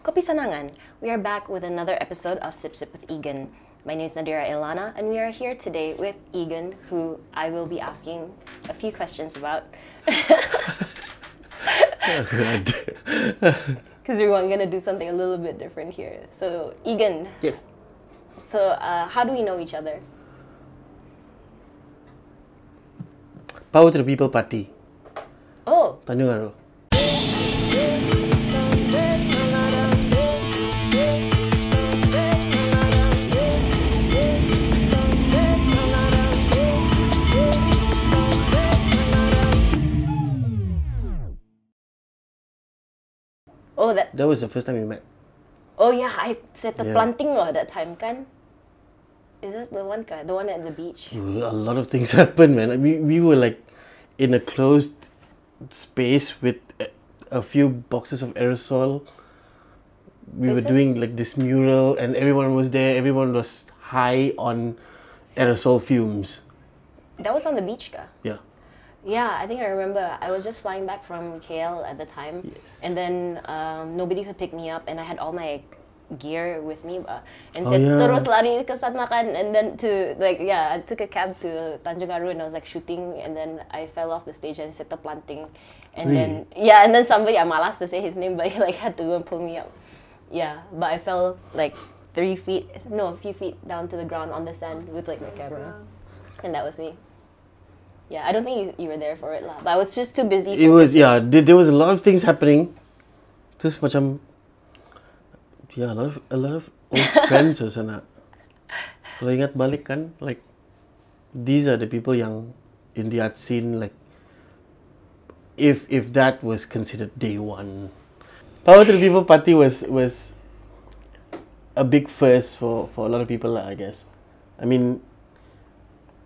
Kopi Sanangan. We are back with another episode of Sip Sip with Egan. My name is Nadira Ilana, and we are here today with Egan, who I will be asking a few questions about. Oh, God. Because we're going to do something a little bit different here. So, Egan, yes. so uh, how do we know each other? Power to the People Party. Oh, Tanjung Aru. Oh that. That was the first time we met. Oh yeah, I said the Yeah. planting loh that time kan. Is this the one guy? The one at the beach? A lot of things happened, man. We, we were like in a closed space with a, few boxes of aerosol. We Is were doing this- like this mural, and everyone was there. Everyone was high on aerosol fumes. That was on the beach, ka? Yeah. Yeah, I think I remember. I was just flying back from KL at the time, Yes. and then um, nobody could pick me up, and I had all my gear with me, ba. And Oh, said yeah. terus lari ke sana kan, and then to like yeah, I took a cab to Tanjung Aru, and I was like shooting, and then I fell off the stage and set the planting, and then yeah, and then somebody I'm malas to say his name, but he like had to go and pull me up. Yeah, but I fell like three feet, no, a few feet down to the ground on the sand with like my camera, and that was me. Yeah, I don't think you, you were there for it lah, but I was just too busy. It was yeah. There, there was a lot of things happening. Terus macam yeah, a lot of a lot of old friends also nak. Kalau ingat balik kan, like these are the people yang in the art scene like if if that was considered day one. Power to the People Party was was a big first for for a lot of people lah, I guess. I mean,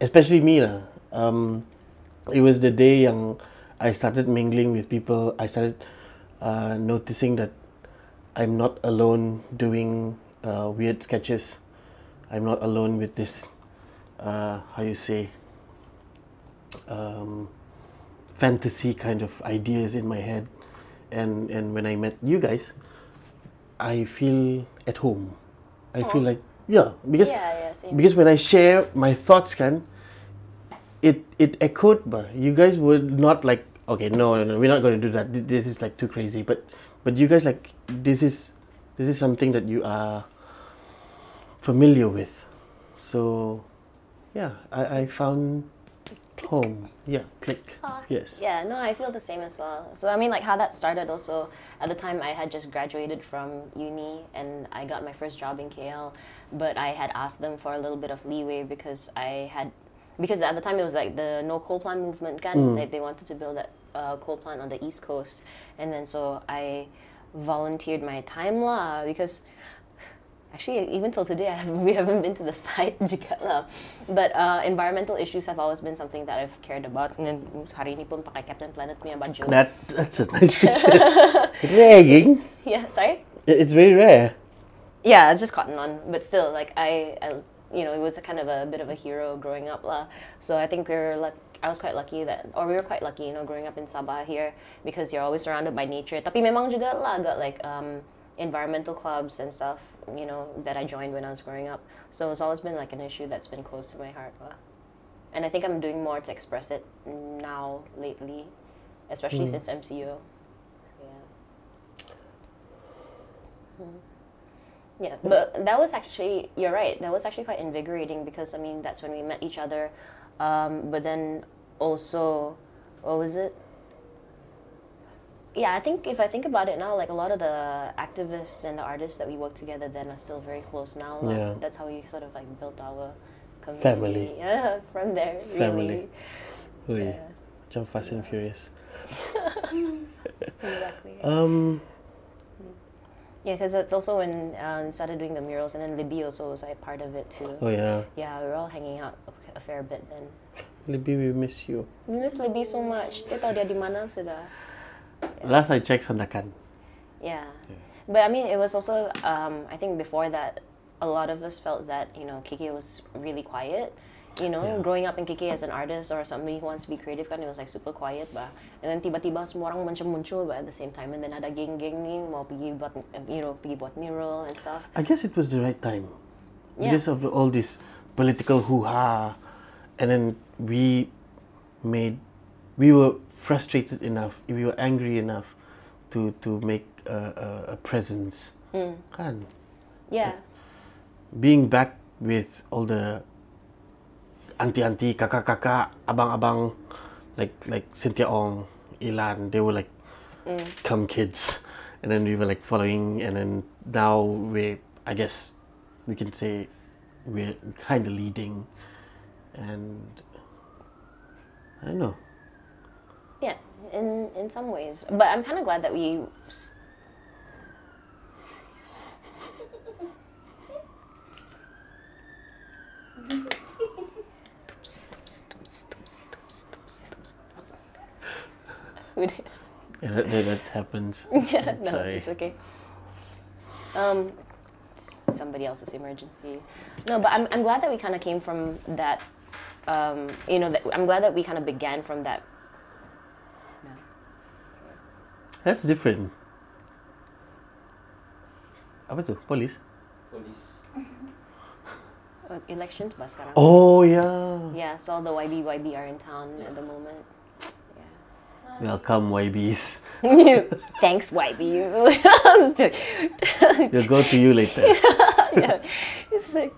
especially me lah. Um, it was the day yang I started mingling with people. I started uh, noticing that I'm not alone doing uh, weird sketches. I'm not alone with this. Uh, how you say? Um, fantasy kind of ideas in my head, and and when I met you guys, I feel at home. I feel like yeah because Yeah, yeah, because when I share my thoughts, can it it echoed, but you guys were not like okay, no, no, no, we're not going to do that. This is like too crazy. But but you guys like this is this is something that you are familiar with. So yeah, I I found home. Yeah, click. Uh, yes. Yeah, no, I feel the same as well. So I mean, like how that started. Also, at the time, I had just graduated from uni and I got my first job in KL, but I had asked them for a little bit of leeway because I had, because at the time it was like the no coal plant movement, kan? Like they wanted to build that uh, coal plant on the east coast, and then so I volunteered my time lah because Actually, even till today, I haven't, we haven't been to the site juga. But uh, environmental issues have always been something that I've cared about. And hari ini pun pakai Captain Planet punya baju. That that's a nice picture. Ragging. yeah, sorry. It's very rare. Yeah, it's just cotton on, but still, like I, I you know, it was a kind of a bit of a hero growing up lah. So I think we were like, I was quite lucky that, or we were quite lucky, you know, growing up in Sabah here because you're always surrounded by nature. Tapi memang juga lah got like um, environmental clubs and stuff, you know, that I joined when I was growing up. So it's always been like an issue that's been close to my heart lah. And I think I'm doing more to express it now lately, especially since MCU. Yeah. Yeah, but that was actually you're right. That was actually quite invigorating because I mean that's when we met each other. Um, but then also, what was it? Yeah, I think if I think about it now, like a lot of the activists and the artists that we work together then are still very close now. lah. Yeah. That's how we sort of like built our community. Family. Yeah, from there. Family. Really. Ui, Macam Fast and Furious. Exactly. Um, Yeah, because it's also when um, started doing the murals, and then Libby also was like part of it too. oh yeah. Yeah, we were all hanging out a- fair bit then. Libby, we miss you. We miss Libby so much. Dia tahu dia di mana sudah. Last I checked, Sandakan. Yeah. But I mean, it was also, um, I think before that, a lot of us felt that, you know, KK was really quiet. You know, growing up in KK as an artist or somebody who wants to be creative kan, it was like super quiet ba. And then tiba-tiba semua orang macam muncul ba at the same time. And then ada geng-geng ni mau pergi buat, you know, pergi buat mural and stuff. I guess it was the right time Yeah. because of the, all this political hoo-ha, and then we made we were frustrated enough, we were angry enough to to make a, a, a presence. Hmm. Kan? Yeah. Being back with all the auntie-auntie, kakak-kakak, abang-abang, like like Cynthia Ong, Ilan, they were like mm. come kids, and then we were like following, and then now we, I guess, we can say we're kind of leading, and I don't know. Yeah, in in some ways, but I'm kind of glad that we. s- We did- Yeah, that, that, that happens. yeah, no, Sorry. it's okay. Um, it's somebody else's emergency. No, but I'm, I'm glad that we kind of came from that. Um, you know, that I'm glad that we kind of began from that. That's different. Apa tu? Police? Police. Uh, elections ba sekarang? Oh yeah. Yeah, so all the YB YB are in town at the moment. Welcome YBs. Thanks YBs. We'll go to you later. yeah. It's like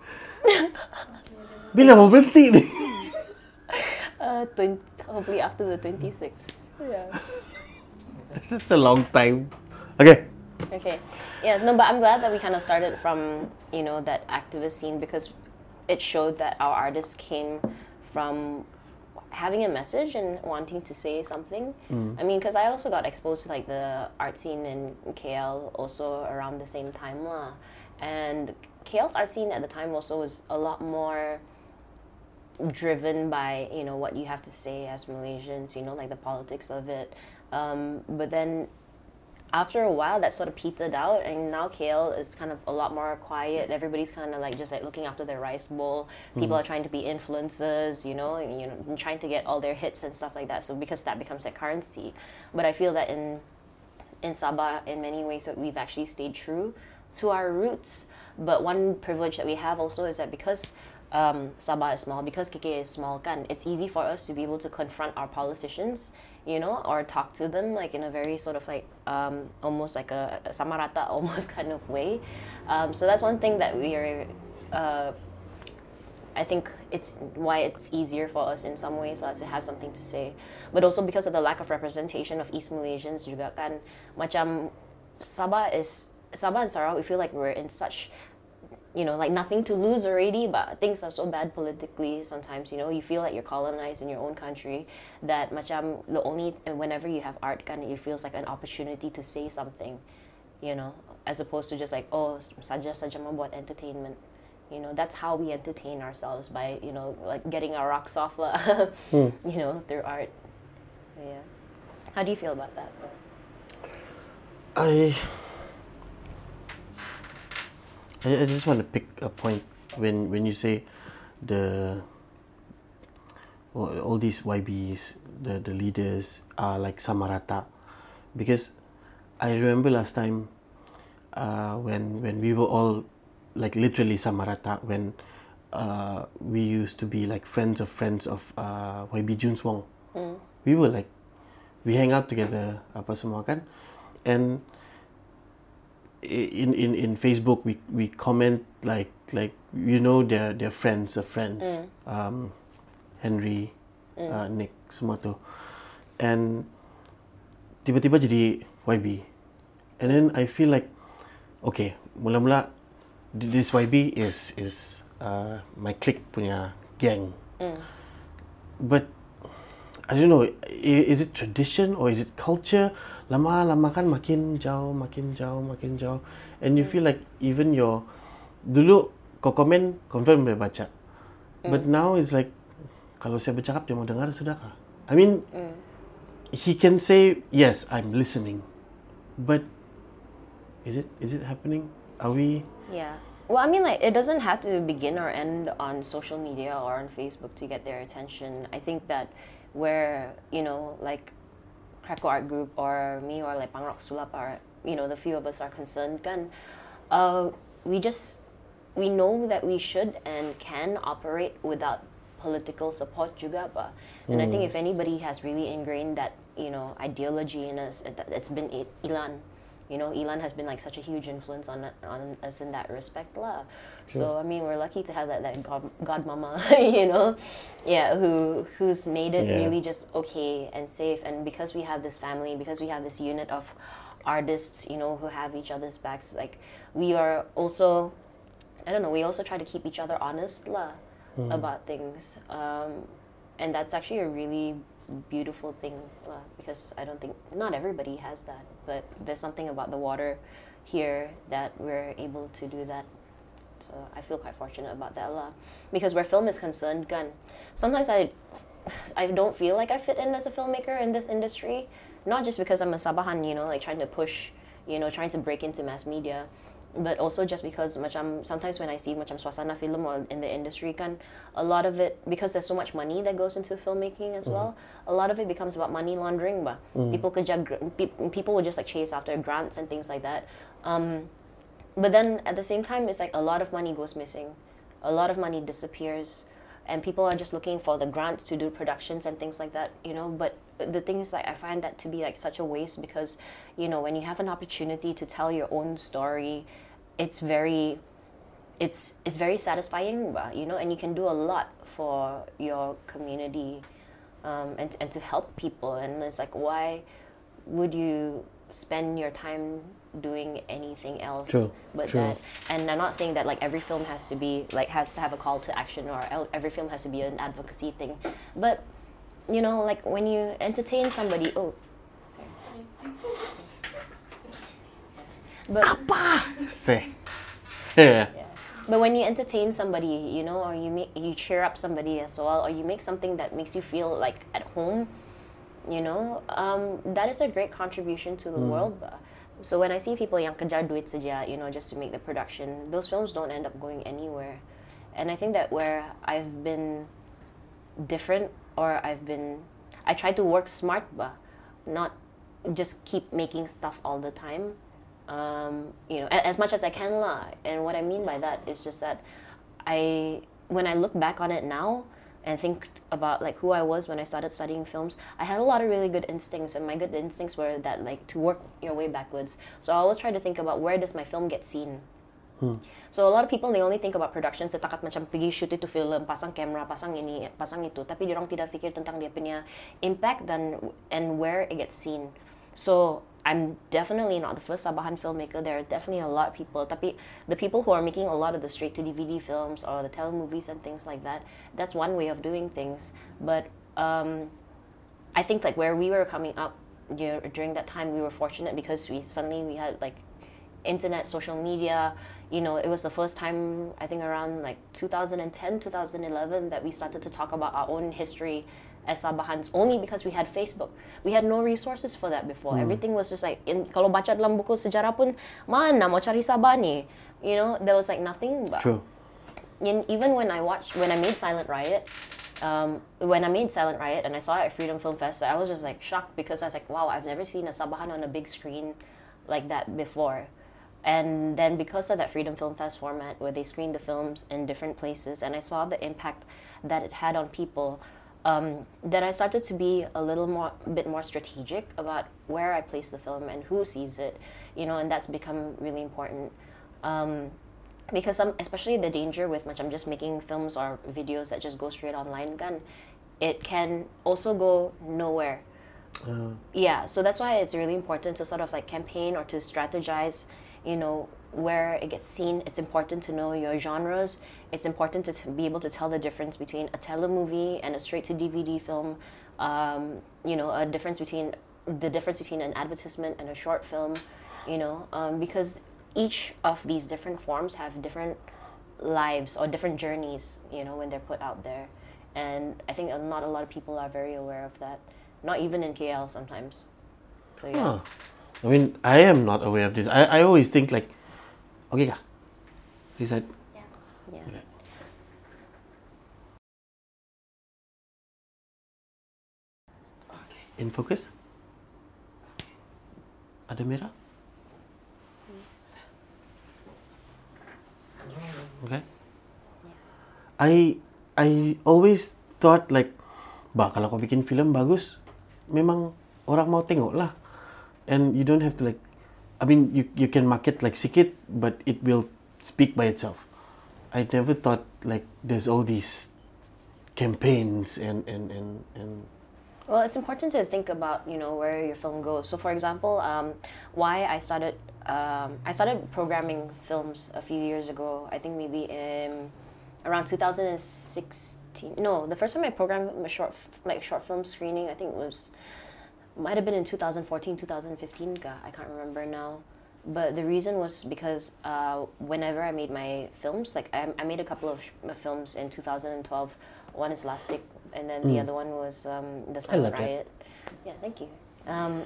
Bila mau berhenti ni? uh, 20, hopefully after the 26th. Yeah. That's a long time. Okay. Okay. Yeah, no, but I'm glad that we kind of started from, you know, that activist scene because it showed that our artists came from having a message and wanting to say something. I mean, because I also got exposed to like the art scene in KL also around the same time. lah. And KL's art scene at the time also was a lot more driven by you know what you have to say as Malaysians, you know, like the politics of it. Um, but then after a while, that sort of petered out, and now KL is kind of a lot more quiet. Everybody's kind of like just like looking after their rice bowl. People mm. are trying to be influencers, you know, and, you know, trying to get all their hits and stuff like that. So because that becomes their currency. But I feel that in in Sabah, in many ways, we've actually stayed true to our roots. But one privilege that we have also is that because um, Sabah is small, because KK is small, kan, it's easy for us to be able to confront our politicians, you know, or talk to them like in a very sort of like um, almost like a, samarata almost kind of way. Um, so that's one thing that we are. Uh, I think it's why it's easier for us in some ways uh, to have something to say, but also because of the lack of representation of East Malaysians juga kan, macam Sabah is Sabah and Sarawak. We feel like we're in such, you know, like nothing to lose already, but things are so bad politically sometimes. You know, you feel like you're colonized in your own country. That macam the only whenever you have art kan, it feels like an opportunity to say something, you know, as opposed to just like oh saja saja membuat entertainment. You know, that's how we entertain ourselves by, you know, like getting our rocks off, lah, hmm. you know, through art. Yeah. How do you feel about that? I, I, I just want to pick a point when when you say the all, all these YBs, the, the leaders are like Samarata, because I remember last time uh, when when we were all like literally Samarata when uh, we used to be like friends of friends of uh, YB Junz Wong. We were like we hang out together apa semua kan? And in in in Facebook we we comment like like you know their their friends of friends. Um Henry uh, Nick semua tu. And tiba-tiba jadi YB and then I feel like okay mula-mula th- this YB is is uh, my clique punya gang. But I don't know is it tradition or is it culture lama-lama kan makin jauh makin jauh makin jauh. And you feel like even your dulu kau komen confirm boleh baca. But now it's like kalau saya bercakap dia mau dengar sudahkah? I mean he can say yes I'm listening. But is it is it happening? Are we Yeah. Well, I mean, like, it doesn't have to begin or end on social media or on Facebook to get their attention. I think that where, you know, like Krakow Art Group or me or like Pangrok Sulap are, you know, the few of us are concerned, kan, uh, we just, we know that we should and can operate without political support juga, ba. And I think if anybody has really ingrained that, you know, ideology in us, it, it's been Ilan. You know, Ilan has been like such a huge influence on on us in that respect, lah. So I mean, we're lucky to have that that god, god mama, you know, yeah, who who's made it Yeah. really just okay and safe. And because we have this family, because we have this unit of artists, you know, who have each other's backs, like we are also, I don't know, we also try to keep each other honest, lah, about things. Um, and that's actually a really beautiful thing lah, because I don't think not everybody has that, but there's something about the water here that we're able to do that. So I feel quite fortunate about that lah. Because where film is concerned, gun. Sometimes I, I don't feel like I fit in as a filmmaker in this industry, not just because I'm a sabahan, you know, like trying to push, you know, trying to break into mass media, but also just because macam sometimes when I see macam suasana film or in the industry kan, a lot of it because there's so much money that goes into filmmaking as well. A lot of it becomes about money laundering, bah. People could just, people will just like chase after grants and things like that. Um, but then at the same time, it's like a lot of money goes missing, a lot of money disappears, and people are just looking for the grants to do productions and things like that, you know. But the thing is, like, I find that to be like such a waste because, you know, when you have an opportunity to tell your own story, it's very, it's it's very satisfying, you know, and you can do a lot for your community, um, and and to help people. And it's like, why would you spend your time doing anything else True, but true. that and i'm not saying that like every film has to be like has to have a call to action or every film has to be an advocacy thing but you know like when you entertain somebody oh sorry. but Say. Yeah. But when you entertain somebody, you know, or you make you cheer up somebody as well, or you make something that makes you feel like at home, you know, um, that is a great contribution to the world. So when I see people yang kejar duit saja, you know, just to make the production, those films don't end up going anywhere. And I think that where I've been different or I've been I try to work smart ba, not just keep making stuff all the time. Um, you know, a- as much as I can lah. And what I mean by that is just that I when I look back on it now and think about like who I was when I started studying films, I had a lot of really good instincts and my good instincts were that like to work your way backwards. So I always try to think about where does my film get seen? So a lot of people they only think about production setakat macam pergi shoot itu film, pasang kamera, pasang ini, pasang itu, tapi orang tidak fikir tentang dia punya impact dan and where it gets seen. So I'm definitely not the first Sabahan filmmaker. There are definitely a lot of people. Tapi the people who are making a lot of the straight to DVD films or the telemovies and things like that, that's one way of doing things. But um, I think like where we were coming up dur- during that time, we were fortunate because we suddenly we had like internet, social media. You know, it was the first time I think around like 2010, 2011 that we started to talk about our own history as Sabahans only because we had Facebook. We had no resources for that before. Everything was just like in kalau baca dalam buku sejarah pun mana mau cari Sabah ni? You know, there was like nothing. But True. in, even when I watched when I made Silent Riot, um, when I made Silent Riot and I saw it at Freedom Film Fest, I was just like shocked because I was like, wow, I've never seen a Sabahan on a big screen like that before. And then because of that Freedom Film Fest format where they screened the films in different places and I saw the impact that it had on people, um, then I started to be a little more, bit more strategic about where I place the film and who sees it, you know, and that's become really important. Um, because some especially the danger with much I'm just making films or videos that just go straight online gun it can also go nowhere yeah so that's why it's really important to sort of like campaign or to strategize you know where it gets seen it's important to know your genres. It's important to be able to tell the difference between a telemovie and a straight to dvd film. Um, you know a difference between the difference between an advertisement and a short film you know um, because each of these different forms have different lives or different journeys you know when they're put out there. And i think not a lot of people are very aware of that. Not even in kl sometimes. So yeah. Huh. I mean, I am not aware of this. I, I always think like, okay, kah, Is that Yeah. okay? In focus. Ada merah? Okay. I I always thought like, bah kalau kau bikin film bagus, memang orang mau tengok lah. And you don't have to like, I mean you you can market like sikit, but it will speak by itself. I never thought like there's all these campaigns and and and and Well, it's important to think about you know where your film goes. So, for example, um, why I started um, I started programming films a few years ago. I think maybe in around 2016. No, the first time I programmed a short like short film screening, I think it was might have been in 2014, 2015. ka, I can't remember now. But the reason was because uh, whenever I made my films, like I, I made a couple of sh- films in 2012. One is Lastic, and then the other one was um, The Silent like it. Riot. Yeah, thank you. Um,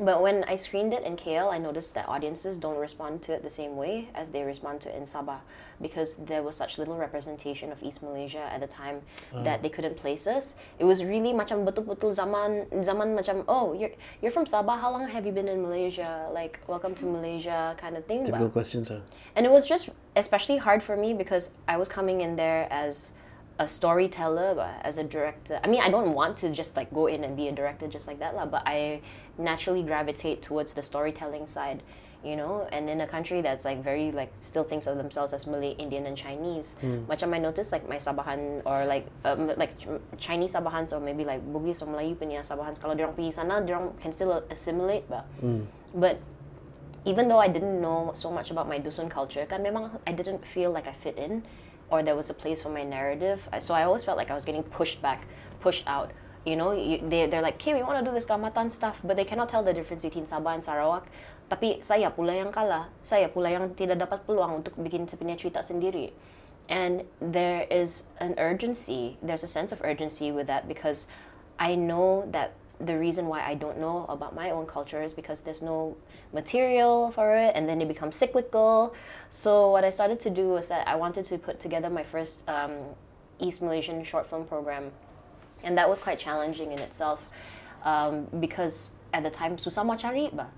but when I screened it in KL, I noticed that audiences don't respond to it the same way as they respond to it in Sabah because there was such little representation of East Malaysia at the time that they couldn't place us. It was really macam betul-betul zaman zaman macam oh you're you're from Sabah. How long have you been in Malaysia? Like welcome to Malaysia kind of thing. typical But- questions. ah. and it was just especially hard for me because I was coming in there as a storyteller, but as a director. I mean, I don't want to just like go in and be a director just like that, lah. But I naturally gravitate towards the storytelling side, you know. And in a country that's like very like still thinks of themselves as Malay, Indian, and Chinese, macam I noticed like my Sabahan or like um, like Ch- Chinese Sabahans or maybe like Bugis or Melayu punya Sabahans kalau dorang pergi sana, dorang can still assimilate, but but even though I didn't know so much about my Dusun culture, kan memang I didn't feel like I fit in or there was a place for my narrative. So I always felt like I was getting pushed back, pushed out. You know, you, they, they're like, okay, we want to do this Kaamatan stuff, but they cannot tell the difference between Sabah and Sarawak. Tapi saya pula yang kalah. Saya pula yang tidak dapat peluang untuk bikin sepunya cerita sendiri. And there is an urgency, there's a sense of urgency with that because I know that the reason why I don't know about my own culture is because there's no material for it and then it becomes cyclical. So, what I started to do was that I wanted to put together my first um, East Malaysian short film program. And that was quite challenging in itself um, because at the time, susah mau cari ba.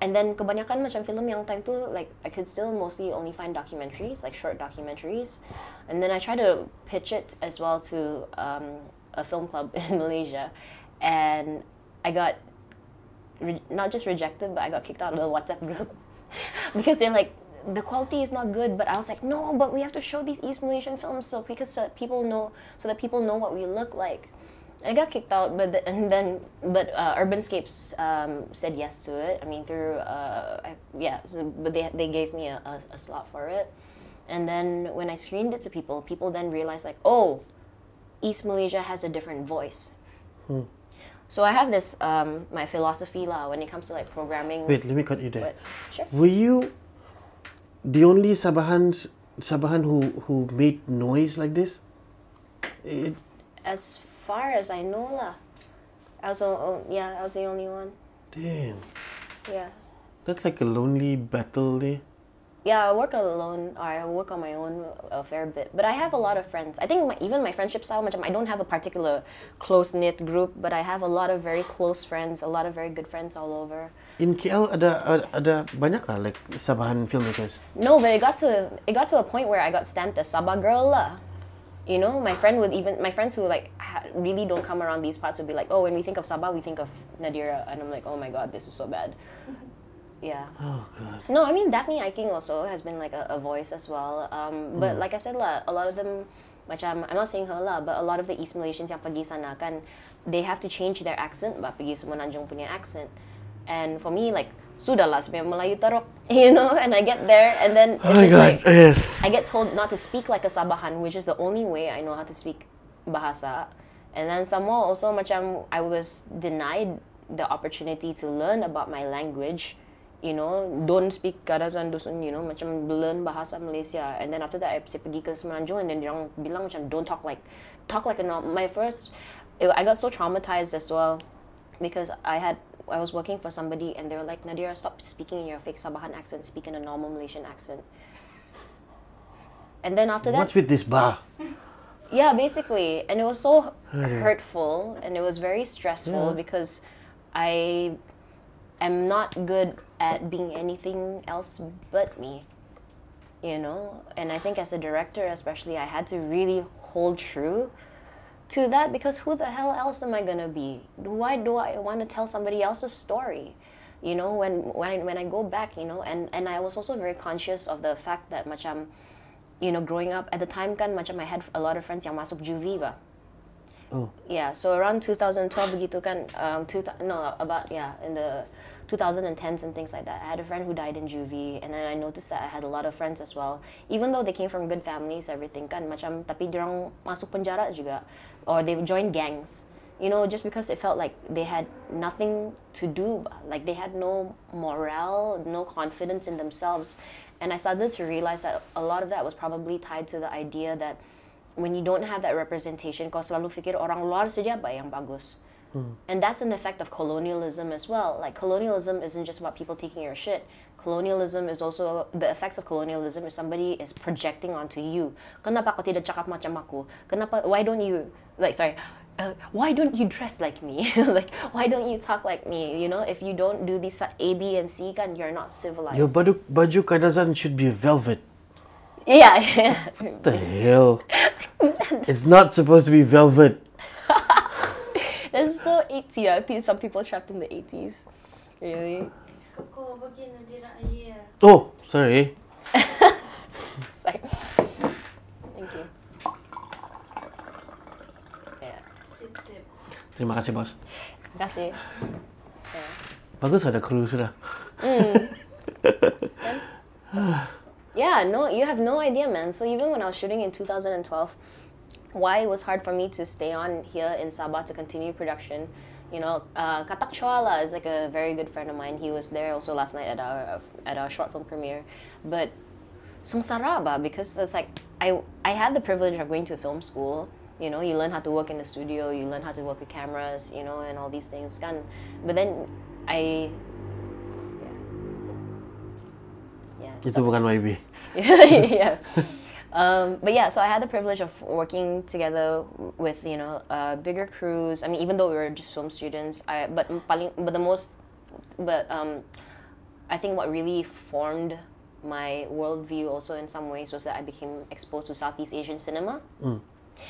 And then kebanyakan macam film yang time tu like I could still mostly only find documentaries, like short documentaries. And then I tried to pitch it as well to um, a film club in Malaysia. And I got re- not just rejected, but I got kicked out of the WhatsApp group because they're like, the quality is not good. But I was like, no, but we have to show these East Malaysian films so because so that people know, so that people know what we look like. I got kicked out, but th- and then but uh, Urbanscapes um, said yes to it. I mean through uh, I, yeah, so, but they they gave me a, a, a slot for it, and then when I screened it to people, people then realized like, oh, East Malaysia has a different voice. So I have this um, my philosophy lah when it comes to like programming. Wait, let me cut you there. But, sure. Were you the only Sabahans Sabahan who who made noise like this? It, As far as I know lah, I was the, oh, yeah I was the only one. damn, Yeah. that's like a lonely battle there. Yeah, I work alone I work on my own a fair bit. But I have a lot of friends. I think my, even my friendship style, macam I don't have a particular close knit group, but I have a lot of very close friends, a lot of very good friends all over. In KL ada ada, ada banyak lah like Sabahan filmmakers. No, but it got to it got to a point where I got stamped as Sabah girl lah. You know, my friend would even my friends who like ha- really don't come around these parts would be like, oh, when we think of Sabah, we think of Nadira, and I'm like, oh my god, this is so bad. Yeah. Oh god. No, I mean Daphne Iking also has been like a, a voice as well. Um, but like I said lah, a lot of them, macam I'm not saying her lah, but a lot of the East Malaysians yang pergi sana kan, they have to change their accent, but pergi Semenanjung punya accent. And for me, like sudah lah sebenarnya Melayu teruk, you know. And I get there, and then it's Oh my just god. like yes. I get told not to speak like a Sabahan, which is the only way I know how to speak bahasa. And then some more also macam I was denied the opportunity to learn about my language. You know, don't speak Kadazan Dusun, you know, macam learn bahasa Malaysia. And then after that, I pergi ke Semenanjung and then dia bilang macam don't talk like, talk like a normal. My first, I got so traumatized as well because I had I was working for somebody and they were like Nadira stop speaking in your fake Sabahan accent speak in a normal Malaysian accent And then after that, What's with this bar? yeah, basically, and it was so hurtful and it was very stressful because I am not good at being anything else but me. You know, and I think as a director, especially, I had to really hold true to that because who the hell else am I gonna be? Why do I want to tell somebody else's story? You know, when when I, when I go back, you know, and and I was also very conscious of the fact that macam, you know, growing up at the time kan macam I had a lot of friends yang masuk juvie ba. Oh. Yeah, so around 2012 begitu kan, um, two, no about yeah in the 2010s and things like that. I had a friend who died in juvie, and then I noticed that I had a lot of friends as well. Even though they came from good families, everything kan macam tapi dorang masuk penjara juga, or they joined gangs. You know, just because it felt like they had nothing to do, like they had no morale, no confidence in themselves, and I started to realize that a lot of that was probably tied to the idea that when you don't have that representation, kau selalu fikir orang luar saja ba yang bagus. And that's an effect of colonialism as well. Like colonialism isn't just about people taking your shit. Colonialism is also the effects of colonialism is somebody is projecting onto you. Kenapa kau tidak cakap macam aku? Kenapa? Why don't you like sorry? Uh, why don't you dress like me? like why don't you talk like me? You know, if you don't do these A, B, and C, kan you're not civilized. Your baju baju kadazan should be velvet. yeah, yeah. What the hell? it's not supposed to be velvet. It's so 80 yeah. Pe- Some people trapped in the 80s. Really? Kako bagyan na dira ayer. Oh, sorry. Sorry. Thank you. Yeah. Sip sip. Terima kasih bos. Terima kasih. Yeah. Bagus ada kru sudah. Hmm. Yeah, no, you have no idea, man. So even when I was shooting in 2012, why it was hard for me to stay on here in Sabah to continue production. You know, uh, Katak Chwala is like a very good friend of mine. He was there also last night at our at our short film premiere, but sengsara ba because it's like I I had the privilege of going to film school. You know, you learn how to work in the studio, you learn how to work with cameras, you know, and all these things. Kan. But then I yeah. Yeah. Itu bukan YB. yeah. Um, but yeah, so I had the privilege of working together with you know uh, bigger crews. I mean, even though we were just film students, I but but the most, but um, I think what really formed my worldview also in some ways was that I became exposed to Southeast Asian cinema,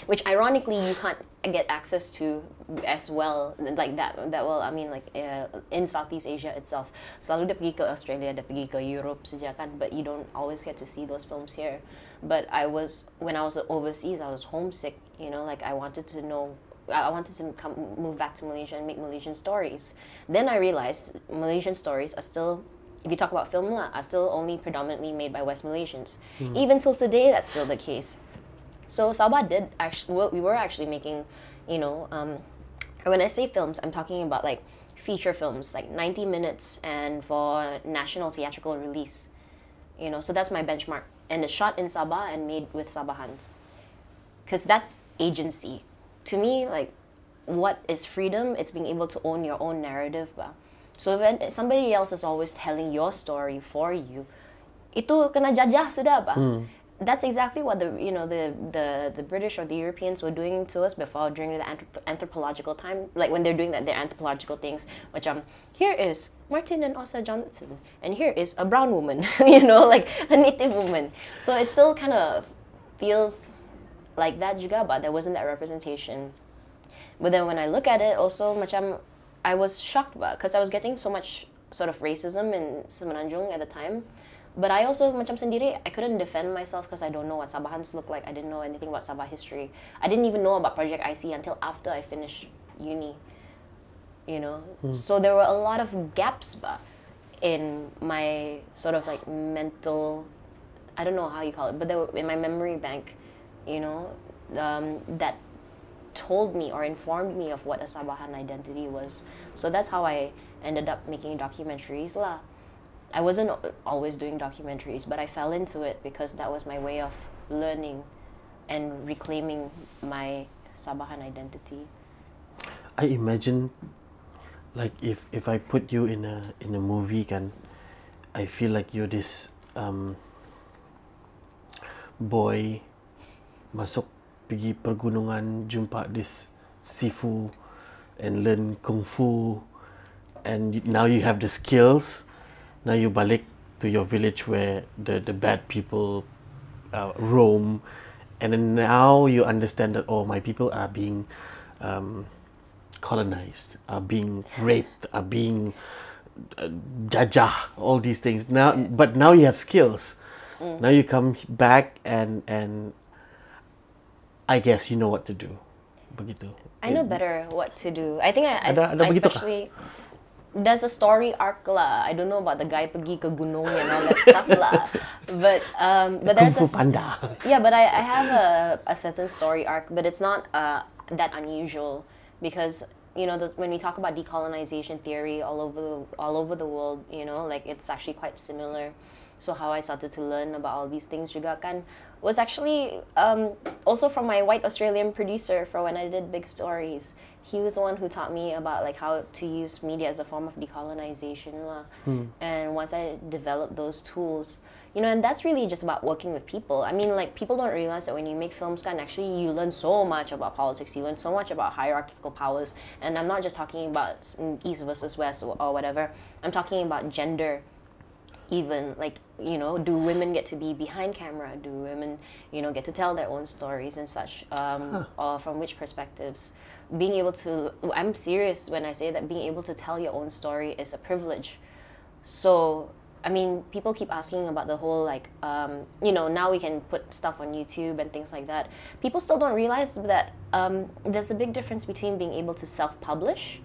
which ironically you can't get access to as well like that that well I mean like uh, in Southeast Asia itself. Selalu dia pergi ke Australia, dia pergi ke Europe saja kan, but you don't always get to see those films here. But I was when I was overseas, I was homesick. You know, like I wanted to know. I I wanted to come move back to Malaysia and make Malaysian stories. Then I realized Malaysian stories are still if you talk about film lah, are still only predominantly made by West Malaysians. Even till today, that's still the case. So Sabah did actually, we were actually making, you know, um, when I say films, I'm talking about like feature films, like 90 minutes and for national theatrical release. You know, so that's my benchmark. And it's shot in Sabah and made with Sabahans. Because that's agency. To me, like, what is freedom? It's being able to own your own narrative. Ba? So when somebody else is always telling your story for you, itu kena jajah sudah ba? That's exactly what the you know the, the the British or the Europeans were doing to us before during the anthrop- anthropological time, like when they're doing that their anthropological things. Which um here is Martin and Osa Johnson, and here is a brown woman, you know, like a native woman. So it still kind of feels like that juga, but there wasn't that representation. But then when I look at it, also macam I was shocked because I was getting so much sort of racism in Semenanjung at the time. But I also macam sendiri I couldn't defend myself because I don't know what Sabahans look like. I didn't know anything about Sabah history. I didn't even know about Project IC until after I finished uni. You know, so there were a lot of gaps ba, in my sort of like mental I don't know how you call it, but they were in my memory bank, you know, um, that told me or informed me of what a Sabahan identity was. So that's how I ended up making documentaries lah. I wasn't always doing documentaries, but I fell into it because that was my way of learning and reclaiming my Sabahan identity. I imagine like if if I put you in a in a movie kan I feel like you're this um boy masuk pergi pergunungan jumpa this sifu and learn kung fu and now you have the skills now you balik to your village where the the bad people uh, roam and then now you understand that oh my people are being um, colonized are being raped are being uh, jajah all these things. Now but now you have skills. Now you come back and and i guess you know what to do. Begitu. I know better what to do. I think I, I, Ada- ada I kah? There's a story arc lah. I don't know about the guy pergi ke gunung and all that stuff lah. But um, but there's a panda yeah, but I, I have a, a certain story arc, but it's not uh, that unusual because you know the, when we talk about decolonization theory all over the, all over the world, you know, like it's actually quite similar. So how I started to learn about all these things juga kan was actually um, also from my white Australian producer for when I did big stories. He was the one who taught me about like how to use media as a form of decolonization lah. And once I developed those tools, you know, and that's really just about working with people. I mean, like people don't realize that when you make films, kan, actually you learn so much about politics. You learn so much about hierarchical powers, and I'm not just talking about mm, East versus West or, or whatever. I'm talking about gender even like you know do women get to be behind camera do women you know get to tell their own stories and such um, or from which perspectives being able to i'm serious when i say that being able to tell your own story is a privilege. So i mean people keep asking about the whole like um, you know now we can put stuff on youtube and things like that. People still don't realize that um, there's a big difference between being able to self-publish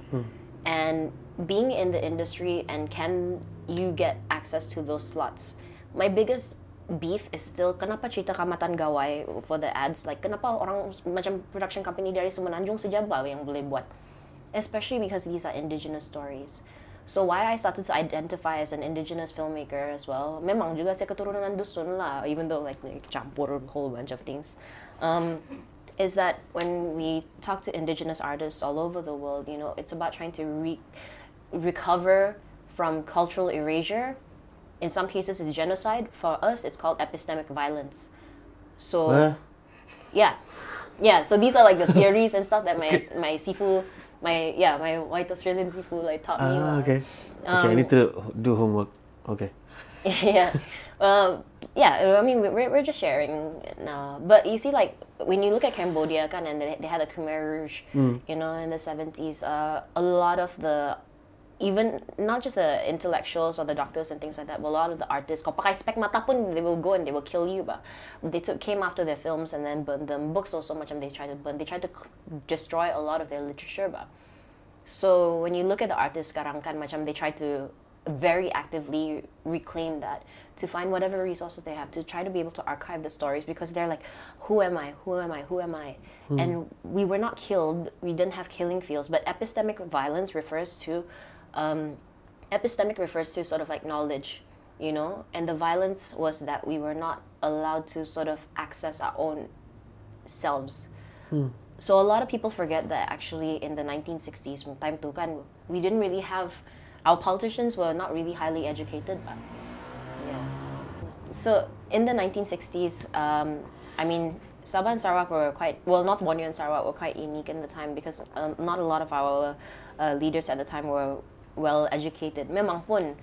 and being in the industry and can you get access to those slots. My biggest beef is still kenapa cerita Kaamatan gawai for the ads like kenapa orang macam production company dari semenanjung sejaba yang boleh buat especially because these are indigenous stories so why I started to identify as an indigenous filmmaker as well memang juga saya keturunan dusun lah even though like, like campur a whole bunch of things um, is that when we talk to indigenous artists all over the world, you know, it's about trying to re- recover from cultural erasure. In some cases, it's genocide. For us, it's called epistemic violence. So, yeah, yeah. So these are like the theories and stuff that my my sifu, my yeah, my white Australian sifu like taught me. ah lah. okay okay i Um, need to do homework okay yeah. Um, yeah, I mean, we're, we're just sharing now. But you see, like, when you look at Cambodia, kan, and they, they had a Khmer Rouge, you know, in the 70s, uh, a lot of the, even not just the intellectuals or the doctors and things like that, but a lot of the artists, kau pakai spek mata pun, they will go and they will kill you. But they took came after their films and then burned them. Books also much, and they tried to burn. They tried to destroy a lot of their literature. But so when you look at the artists sekarang kan macam they try to very actively reclaim that to find whatever resources they have to try to be able to archive the stories because they're like who am I who am I who am I hmm. and we were not killed we didn't have killing fields but epistemic violence refers to um, epistemic refers to sort of like knowledge you know and the violence was that we were not allowed to sort of access our own selves so a lot of people forget that actually in the 1960s, from time to kan, we didn't really have, our politicians were not really highly educated. But, yeah. So in the 1960s, um, I mean, Sabah and Sarawak were quite, well, not Borneo and Sarawak were quite unique in the time because um, not a lot of our uh, leaders at the time were well educated. Memang pun,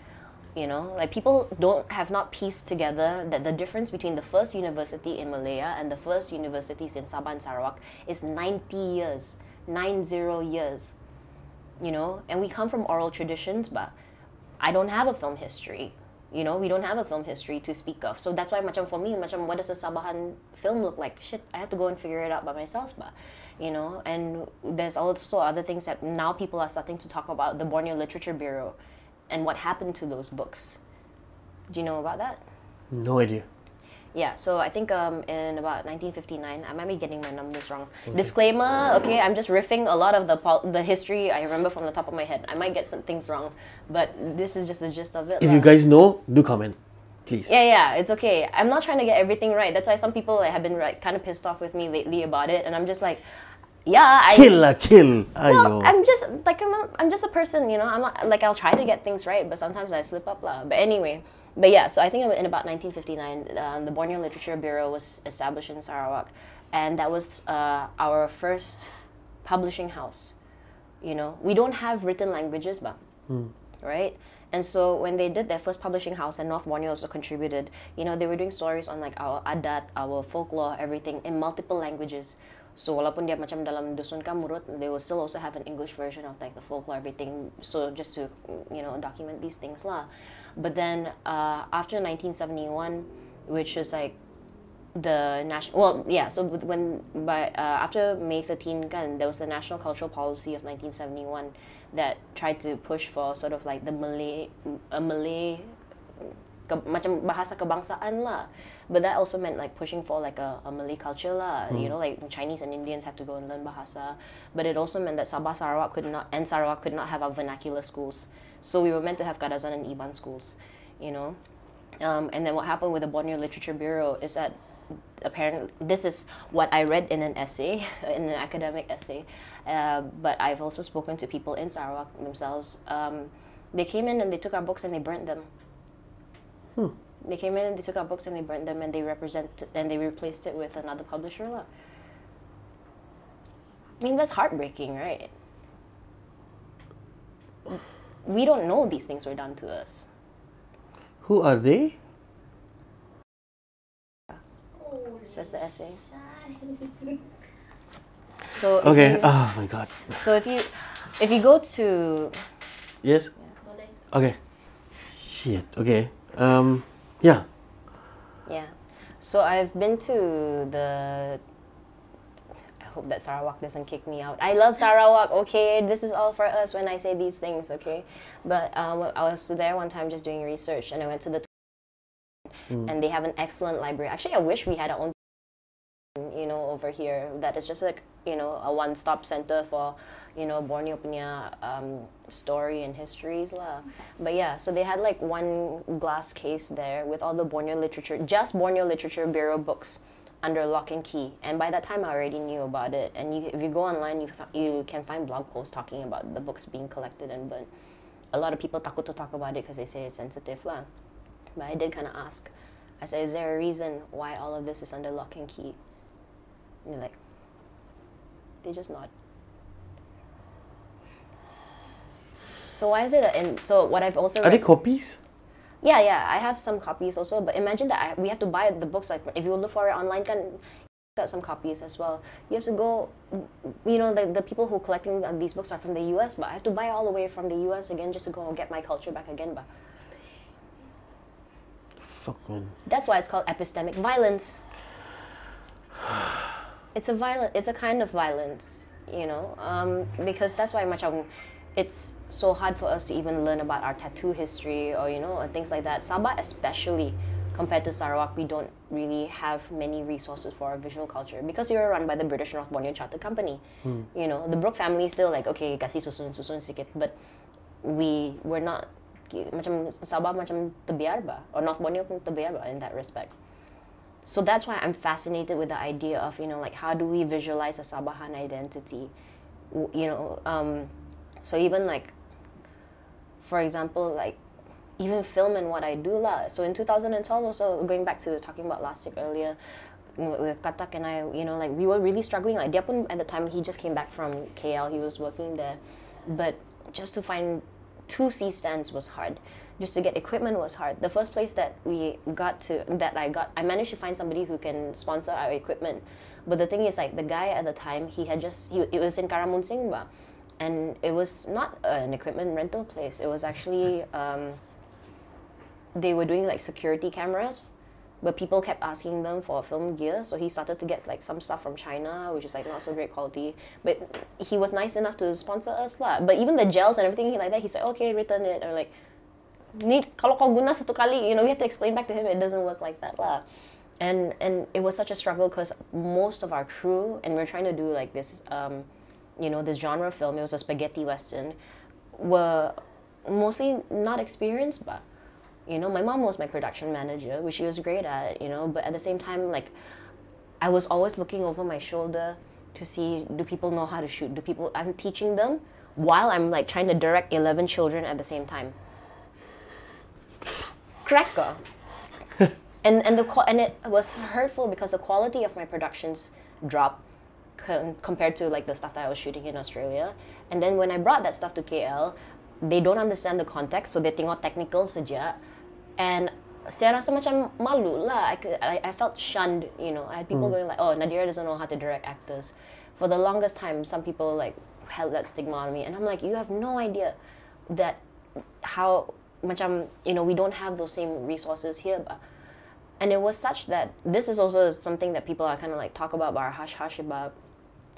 you know like people don't have not pieced together that the difference between the first university in malaya and the first universities in sabah and sarawak is 90 years 90 years you know? And we come from oral traditions but i don't have a film history you know? We don't have a film history to speak of. So that's why macam for me macam what does a sabahan film look like? Shit i have to go and figure it out by myself but you know and there's also other things that now people are starting to talk about the borneo literature bureau and what happened to those books do you know about that no idea yeah, so I think um, in about 1959, I might be getting my numbers wrong. Disclaimer, okay, I'm just riffing a lot of the pol- the history I remember from the top of my head. I might get some things wrong, but this is just the gist of it. if lah. you guys know do comment please Yeah, yeah, it's okay. I'm not trying to get everything right. That's why some people like, have been like kind of pissed off with me lately about it, and I'm just like, yeah, I. chill lah chill Well, ayo I'm just like I'm, a, I'm just a person, you know. I'm not like I'll try to get things right, but sometimes I slip up lah. But anyway, but yeah, so I think in about 1959, um, the Borneo Literature Bureau was established in Sarawak, and that was uh, our first publishing house. You know, we don't have written languages, but right. And so when they did their first publishing house, and North Borneo also contributed, you know, they were doing stories on like our adat, our folklore, everything in multiple languages. So walaupun dia macam dalam dusun kamurut, they will still also have an English version of like the folklore, everything. So just to you know document these things lah. But then uh, after 1971, which is like the national well yeah so when by uh, after May 13 kan, there was the national cultural policy of 1971 that tried to push for sort of like the Malay a Malay ke, macam bahasa kebangsaan lah. But that also meant like pushing for like a, a Malay culture lah. You know like Chinese and Indians have to go and learn bahasa. But it also meant that Sabah Sarawak could not and Sarawak could not have our vernacular schools. So we were meant to have Kadazan and Iban schools you know. Um, and then what happened with the Borneo Literature Bureau is that apparently this is what I read in an essay, in an academic essay, uh, but I've also spoken to people in Sarawak themselves. Um, they came in and they took our books and they burnt them. They came in and they took our books and they burnt them and they represent and they replaced it with another publisher. I mean that's heartbreaking, right? We don't know these things were done to us. Who are they? Says the essay. So Okay. you- Oh my god. So if you if you go to Yes. Boleh. Okay. Shit. Okay. Um. Yeah. yeah, so I've been to the. I hope that Sarawak doesn't kick me out. I love Sarawak. Okay, this is all for us when I say these things. Okay, but um, I was there one time just doing research, and I went to the. And they have an excellent library. Actually, I wish we had our own you know, over here that is just like, you know, a one-stop center for, you know, Borneo punya um, story and histories lah. But yeah, so they had like one glass case there with all the Borneo literature, just Borneo Literature Bureau books under lock and key. And by that time, I already knew about it. And you, if you go online, you, you can find blog posts talking about the books being collected and burnt. A lot of people takut to talk about it because they say it's sensitive lah. But I did kind of ask. I said, is there a reason why all of this is under lock and key? And they're like, they just nod. So why is it that? And so what I've also Are they copies? yeah, yeah, I have some copies also. But imagine that I, we have to buy the books. Like if you look for it online, can got some copies as well. You have to go. You know, the the people who collecting uh, these books are from the U.S., but I have to buy all the way from the U.S. again just to go get my culture back again. But Fuck man. That's why it's called epistemic violence. It's a violent. It's a kind of violence, you know, um, because that's why macam it's so hard for us to even learn about our tattoo history or you know and things like that. Sabah especially compared to Sarawak, we don't really have many resources for our visual culture because we were run by the British North Borneo Chartered Company. You know, the Brooke family is still like okay, kasih susun susun sikit, but we were not macam Sabah macam terbiar ba or North Borneo pun terbiar ba in that respect. So that's why I'm fascinated with the idea of you know like how do we visualize a Sabahan identity, you know. Um, so even like, for example, like even film and what I do lah. So in 2012 also going back to talking about last week earlier with Katak and I, you know, like we were really struggling. Like dia pun at the time he just came back from KL, he was working there, but just to find two C stands was hard. Just to get equipment was hard. The first place that we got to that I got, I managed to find somebody who can sponsor our equipment. But the thing is, like the guy at the time, he had just he it was in Karamunsing ba, and it was not an equipment rental place. It was actually um, they were doing like security cameras but people kept asking them for film gear so he started to get like some stuff from china which is like not so great quality. But he was nice enough to sponsor us lah. But even the gels and everything he like that he said okay return it. Or like need kalau kau guna satu kali you know we have to explain back to him. It doesn't work like that lah. And and it was such a struggle because most of our crew and we're trying to do like this um, you know this genre film it was a spaghetti western were mostly not experienced but you know my mom was my production manager which she was great at you know but at the same time like i was always looking over my shoulder to see do people know how to shoot do people i'm teaching them while i'm like trying to direct 11 children at the same time cracker. and and the and it was hurtful because the quality of my productions dropped compared to like the stuff that I was shooting in Australia. And then when I brought that stuff to KL, they don't understand the context, so they tengok technical saja. And saya rasa macam malu lah. I, could- I, I felt shunned, you know. I had people hmm. going like, oh, Nadira doesn't know how to direct actors. For the longest time, some people like held that stigma on me. And I'm like, you have no idea that how macam, you know, we don't have those same resources here. But and it was such that this is also something that people are kind of like talk about or hush hush about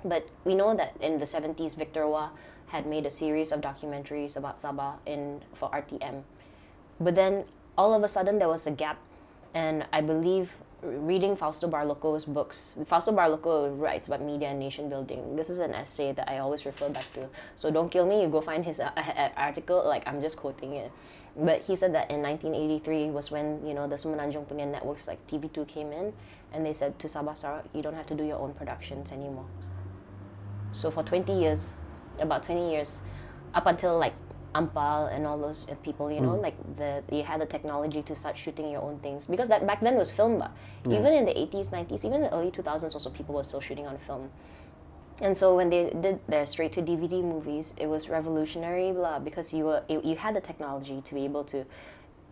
but we know that in the 70s victor Wa had made a series of documentaries about sabah in for rtm but then all of a sudden there was a gap. And i believe reading fausto barlocco's books fausto barlocco writes about media and nation building. This is an essay that i always refer back to. So don't kill me. You go find his uh, article. Like i'm just quoting it. But he said that in 1983 was when you know the Semenanjung punya networks like TV2 came in, and they said to Sabah Sarawak, you don't have to do your own productions anymore. So for 20 years, about 20 years, up until like Ampal and all those uh, people, you know, like the you had the technology to start shooting your own things because that back then was film, ba. even in the 80s, 90s, even in the early 2000s, also people were still shooting on film. And so when they did their straight to DVD movies, it was revolutionary, blah, because you were you you had the technology to be able to,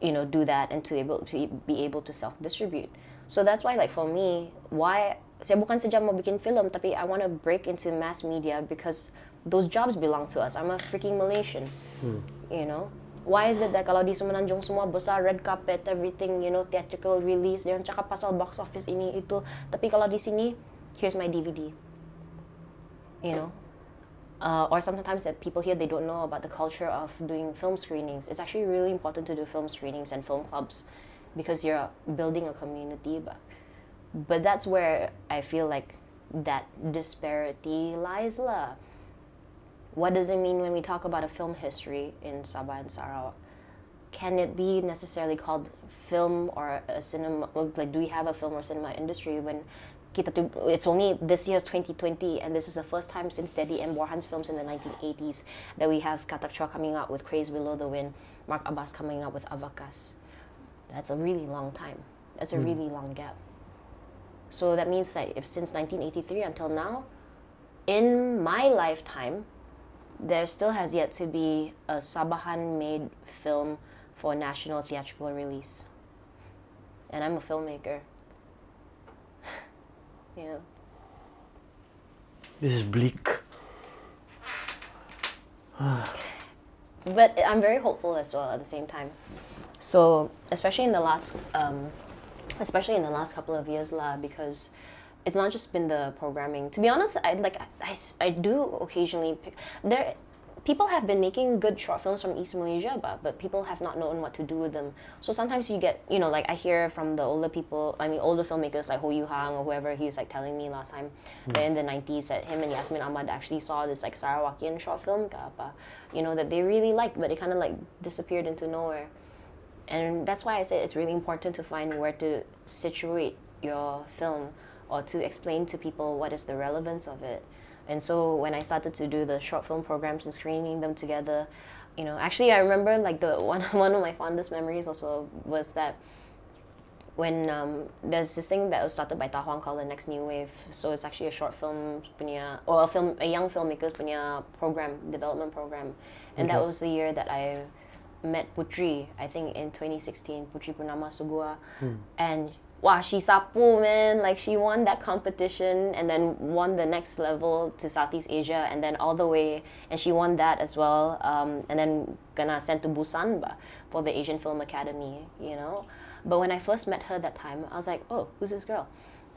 you know, do that and to able to be able to self distribute. So that's why, like for me, why saya bukan saja mau bikin film, tapi I want to break into mass media because those jobs belong to us. I'm a freaking Malaysian, you know. Why is it that kalau di Semenanjung semua besar red carpet everything you know theatrical release dia cakap pasal box office ini itu tapi kalau di sini here's my DVD you know? Uh, or sometimes that people here they don't know about the culture of doing film screenings. It's actually really important to do film screenings and film clubs because you're building a community but but that's where i feel like that disparity lies lah what does it mean when we talk about a film history in sabah and sarawak can it be necessarily called film or a cinema like do we have a film or cinema industry when it's only this year's 2020 and this is the first time since Daddy M. Borhan's films in the 1980s that we have Katak Chua coming out with Craze Below the Wind, Mark Abbas coming out with Avakas. That's a really long time. That's a hmm. really long gap. So that means that if since 1983 until now, in my lifetime, there still has yet to be a Sabahan made film for national theatrical release. And I'm a filmmaker. yeah. This is bleak. But I'm very hopeful as well at the same time. So, especially in the last, um, especially in the last couple of years, lah, because it's not just been the programming. To be honest, I like I, I, I do occasionally pick there. People have been making good short films from East Malaysia, but but people have not known what to do with them. So sometimes you get, you know, like I hear from the older people. I mean, older filmmakers like Ho Yu Hang or whoever. He was like telling me last time hmm. that in the '90s that him and Yasmin Ahmad actually saw this like Sarawakian short film, ka apa, you know, that they really liked, but it kind of like disappeared into nowhere and that's why I say it's really important to find where to situate your film or to explain to people what is the relevance of it. And so when I started to do the short film programs and screening them together, you know, actually I remember like the one one of my fondest memories also was that when um, there's this thing that was started by Tahuang called the Next New Wave. So it's actually a short film punya or a film a young filmmakers punya program development program, and that was the year that I met Putri. I think in 2016, Putri Purnama Sugua, and wow, she sapu man, like she won that competition and then won the next level to Southeast Asia and then all the way, and she won that as well, um, and then gonna sent to Busan ba, for the Asian Film Academy, you know. But when I first met her that time, I was like, oh, who's this girl?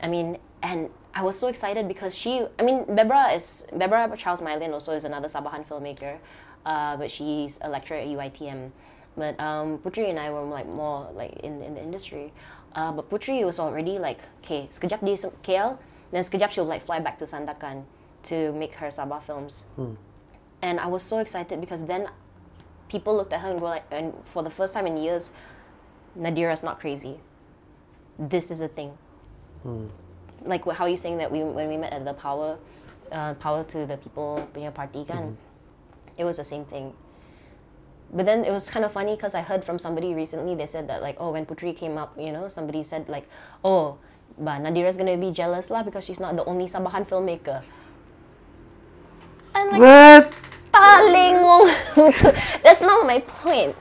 I mean, and I was so excited because she, I mean, Bebra is, Bebra Charles Mylin also is another Sabahan filmmaker, uh, but she's a lecturer at UITM. But um, Putri and I were like more like in, in the industry. Uh, but Putri was already like, okay, sekejap di KL, then sekejap she'll like fly back to Sandakan to make her Sabah films. And I was so excited because then people looked at her and go like, and for the first time in years, Nadira's not crazy. This is a thing. Like wh- how you saying that we when we met at the power, uh, power to the people punya party kan, it was the same thing. But then it was kind of funny because I heard from somebody recently. They said that like, oh, when Putri came up, you know, somebody said like, oh, but Nadira's gonna be jealous lah because she's not the only Sabahan filmmaker. And like, What? That's not my point.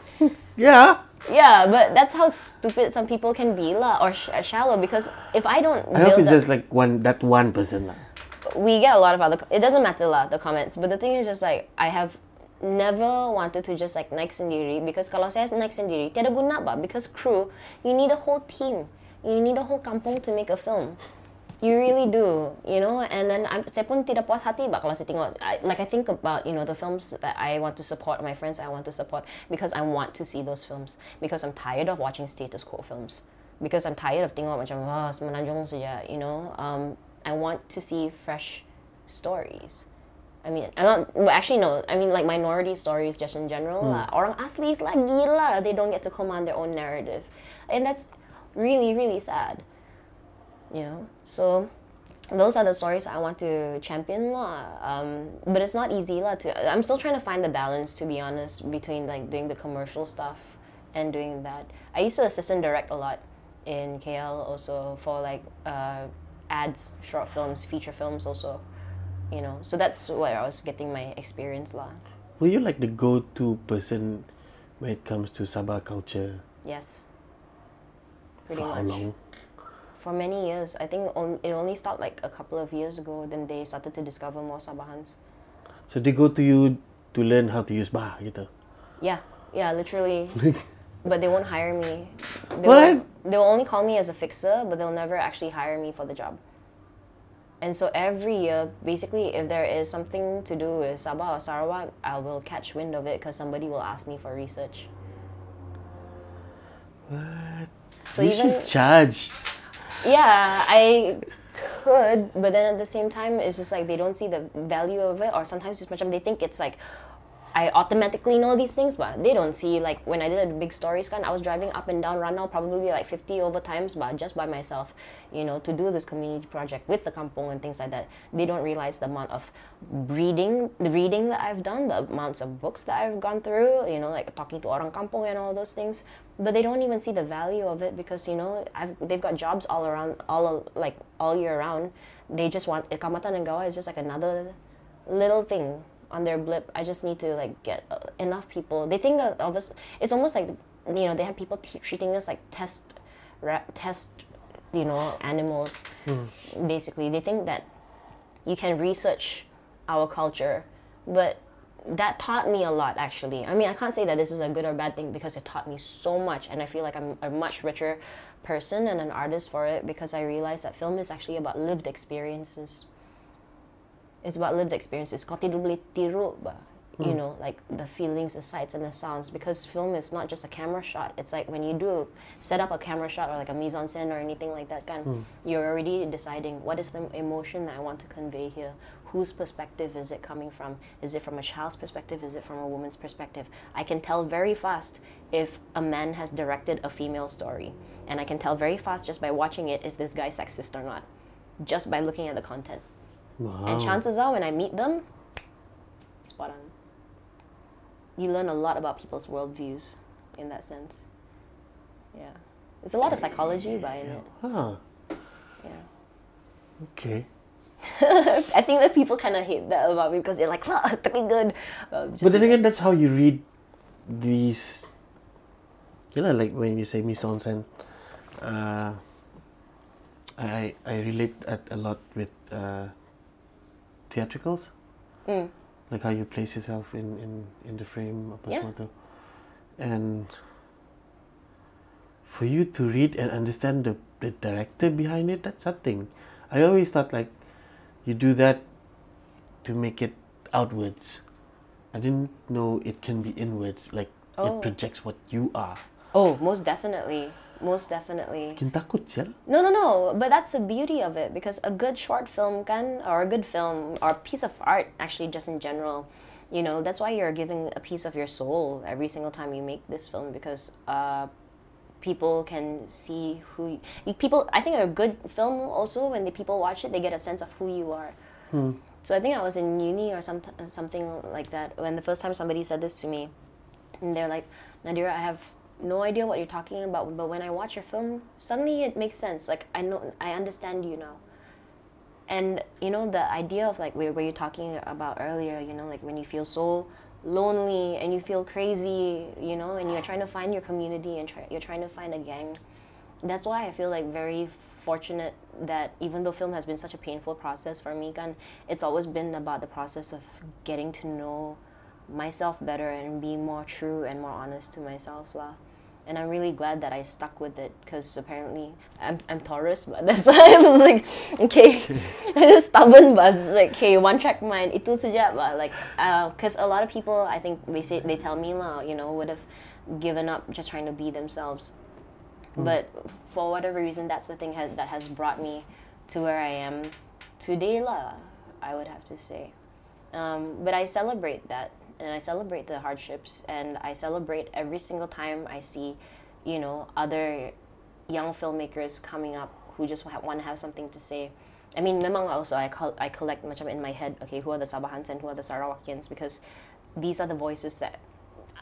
Yeah. Yeah, but that's how stupid some people can be lah, or sh- uh, shallow. Because if I don't I hope it's just like one that one person. lah. we get a lot of other. It doesn't matter lah the comments, but the thing is just like I have never wanted to just like naik sendiri. Because kalau saya naik sendiri tiada guna ba because crew you need a whole team. You need a whole kampung to make a film. You really do you know? And then I'm, saya pun tidak puas hati ba kalau saya tengok. I, like I think about you know the films that I want to support my friends I want to support because I want to see those films. Because I'm tired of watching status quo films. Because I'm tired of tengok macam wah semenanjung saja you know? Um, I want to see fresh stories I mean, I'm not. Well, actually, no. I mean, like minority stories, just in general. lah. Orang asli is like gila. They don't get to command their own narrative, and that's really, really sad. You know. So, those are the stories I want to champion, lah. Um, but it's not easy, lah. To I'm still trying to find the balance, to be honest, between like doing the commercial stuff and doing that. I used to assistant direct a lot in KL, also for like uh, ads, short films, feature films, also you know so that's where i was getting my experience lah. Were you like the go-to person when it comes to Sabah culture? yes. Pretty For how long? for many years. I think on, it only started like a couple of years ago then they started to discover more sabahans. So they go to you to learn how to use bah gitu. yeah. Yeah literally. But they won't hire me. They What? Will, they will only call me as a fixer but they'll never actually hire me for the job and so every year basically if there is something to do with sabah or sarawak i will catch wind of it because somebody will ask me for research What? so you even should charge. yeah i could but then at the same time it's just like they don't see the value of it or sometimes it's much of they think it's like I automatically know these things, but they don't see like when I did a big story scan, I was driving up and down Ranau probably like 50 over times, but just by myself, you know, to do this community project with the kampong and things like that. They don't realize the amount of reading, the reading that I've done, the amounts of books that I've gone through, you know, like talking to orang kampong and all those things. But they don't even see the value of it because you know I've, they've got jobs all around, all like all year round. They just want Kaamatan and Gawai is just like another little thing on their blip. I just need to like get uh, enough people. They think of us. It's almost like you know they have people t- treating us like test, ra- test, you know, animals. Basically, they think that you can research our culture, but that taught me a lot actually. I mean, I can't say that this is a good or bad thing because it taught me so much, and I feel like I'm a much richer person and an artist for it because I realized that film is actually about lived experiences it's about lived experiences. Kau tidur boleh tiru ba? You hmm. know, like the feelings, the sights, and the sounds. Because film is not just a camera shot. It's like when you do set up a camera shot or like a mise en scène or anything like that, kan, hmm. you're already deciding what is the emotion that I want to convey here. Whose perspective is it coming from? Is it from a child's perspective? Is it from a woman's perspective? I can tell very fast if a man has directed a female story, and I can tell very fast just by watching it is this guy sexist or not, just by looking at the content. Wow. And chances are, when I meet them, spot on. You learn a lot about people's worldviews in that sense. Yeah. There's a lot of psychology behind it. Ah, Yeah. okay. I think that people kind of hate that about me because they're like, well, pretty good. Um, But then again, that's how you read these. You know, like when you say mise en scène, uh, I I relate that a lot with uh, theatricals. Mm. Like how you place yourself in in in the frame apa Yeah. and for you to read and understand the the director behind it, that's something. I always thought like you do that to make it outwards. I didn't know it can be inwards, like it Oh. projects what you are. Oh, most definitely. Most definitely. Makin takut sial. No, no, no. But that's the beauty of it because a good short film can, or a good film, or a piece of art, actually, just in general, you know, that's why you're giving a piece of your soul every single time you make this film because uh, people can see who you- people. I think a good film also when the people watch it, they get a sense of who you are. Hmm. So I think I was in uni or some, something like that when the first time somebody said this to me and they're like, Nadira, I have no idea what you're talking about, but when I watch your film, suddenly it makes sense. Like I know, I understand you now. And you know the idea of like where, you're talking about earlier, you know, like when you feel so lonely and you feel crazy, you know, and you're trying to find your community and try, you're trying to find a gang. That's why I feel like very fortunate that even though film has been such a painful process for me, it's always been about the process of getting to know myself better and be more true and more honest to myself lah. And I'm really glad that I stuck with it because apparently I'm, I'm Taurus, but that's why I was like, okay, stubborn, but it's like, okay, one track mind, itu saja, but like, because a lot of people, I think they say they tell me lah, you know, would have given up just trying to be themselves. But for whatever reason, that's the thing has, that has brought me to where I am today lah. I would have to say. Um, but I celebrate that, and I celebrate the hardships, and I celebrate every single time I see, you know, other young filmmakers coming up who just want to have something to say. I mean, memang also I col- I collect macam in my head. Okay, who are the Sabahans and who are the Sarawakians? Because these are the voices that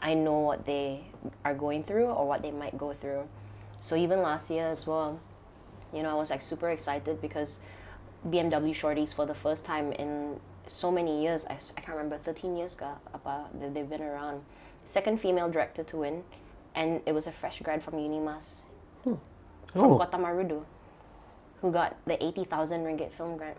I know what they are going through or what they might go through. So even last year as well, you know, I was like super excited because BMW Shorties for the first time in so many years, I, I can't remember, 13 years ka, apa, they've been around. Second female director to win, and it was a fresh grad from Unimas, from Oh. Kota Marudu, who got the 80,000 ringgit film grant.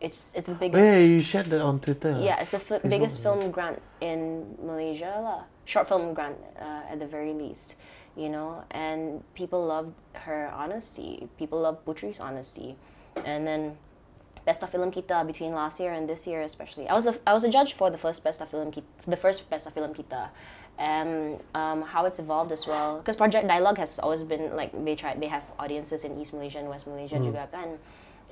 It's, it's the Oh, biggest yeah, you shared that on Twitter. yeah, it's the fi- biggest film grant in Malaysia, lah. Short film grant, uh, at the very least, you know. And people loved her honesty. People loved Putri's honesty, and then Best of Film Kita between last year and this year, especially. I was a, I was a judge for the first Best of Film Kita, the first Best of Film Kita, and um, how it's evolved as well. Because Project Dialogue has always been like they try they have audiences in East Malaysia and West Malaysia juga kan.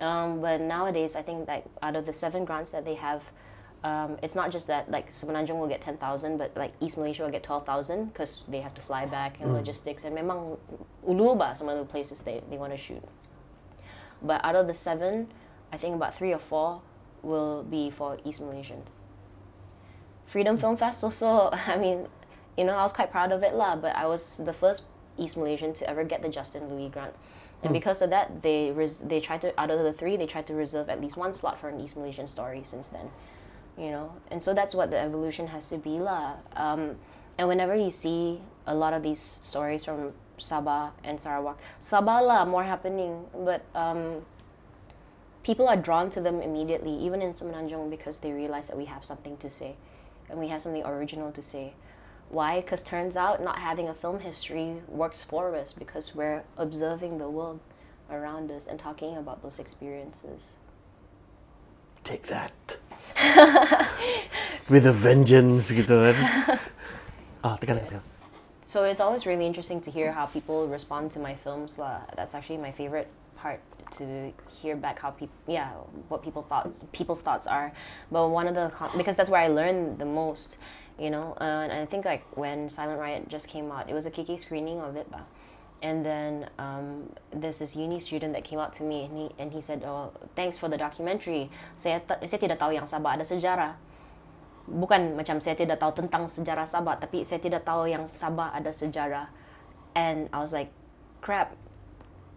Um, but nowadays, I think like out of the seven grants that they have, um, it's not just that like Semenanjung will get ten thousand, but like East Malaysia will get twelve thousand because they have to fly back and logistics. And memang ulu ba some of the places they, they want to shoot. But out of the seven, I think about three or four will be for East Malaysians. Freedom Film Fest also, I mean, you know, I was quite proud of it lah, but I was the first East Malaysian to ever get the Justin Louis grant. And because of that, they res- they tried to out of the three, they tried to reserve at least one slot for an East Malaysian story since then. You know, and so that's what the evolution has to be lah. Um, and whenever you see a lot of these stories from Sabah and Sarawak, Sabah lah more happening, but um, people are drawn to them immediately, even in Semenanjung, because they realize that we have something to say, and we have something original to say. Why? Because turns out not having a film history works for us because we're observing the world around us and talking about those experiences. Take that. With a vengeance gitu kan. ah, tekan, tekan. So it's always really interesting to hear how people respond to my films. lah. That's actually my favorite part to hear back how people, yeah, what people thoughts, people's thoughts are. But one of the because that's where I learned the most, you know. Uh, and I think like when Silent Riot just came out, it was a KK screening of it, bah. And then um, there's this uni student that came out to me and he and he said, "Oh, thanks for the documentary. Saya saya tidak tahu yang Sabah ada sejarah." bukan macam saya tidak tahu tentang sejarah Sabah tapi saya tidak tahu yang Sabah ada sejarah and I was like crap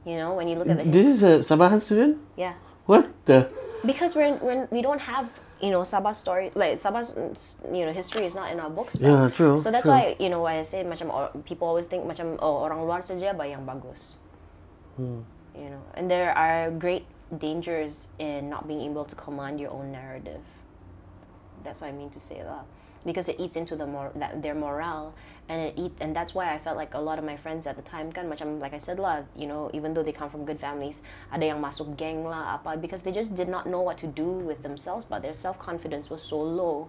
you know when you look at the This is a Sabahan student? yeah. What the? because we're when we don't have you know Sabah story like Sabah's you know history is not in our books but- Yeah, true, so that's true. why you know why I say macam or, people always think macam oh orang luar saja ba yang bagus hmm. you know and there are great dangers in not being able to command your own narrative. That's what I mean to say that because it eats into the mor- that their morale and it eat and that's why I felt like a lot of my friends at the time kan macam like I said lah you know even though they come from good families ada yang masuk gang lah apa because they just did not know what to do with themselves but their self confidence was so low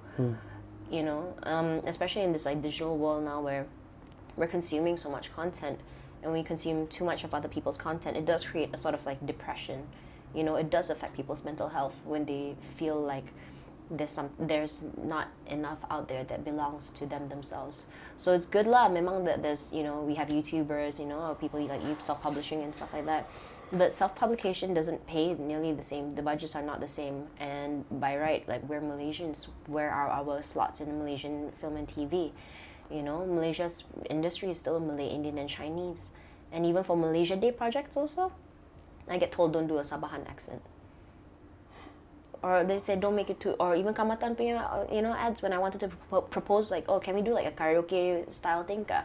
you know? Um, especially in this like digital world now where we're consuming so much content and we consume too much of other people's content it does create a sort of like depression. You know it does affect people's mental health when they feel like there's some there's not enough out there that belongs to them themselves. So it's good lah. Memang that there's you know we have youtubers you know people like you self-publishing and stuff like that. But self-publication doesn't pay nearly the same. The budgets are not the same. And by right like we're malaysians. Where are our slots in the malaysian film and tv You know, Malaysia's industry is still Malay, Indian, and Chinese. And even for Malaysia Day projects, also, I get told don't do a Sabahan accent. Or they said don't make it too, or even Kaamatan punya, uh, you know, ads when I wanted to propo- propose like, oh, can we do like a karaoke style thing? ka?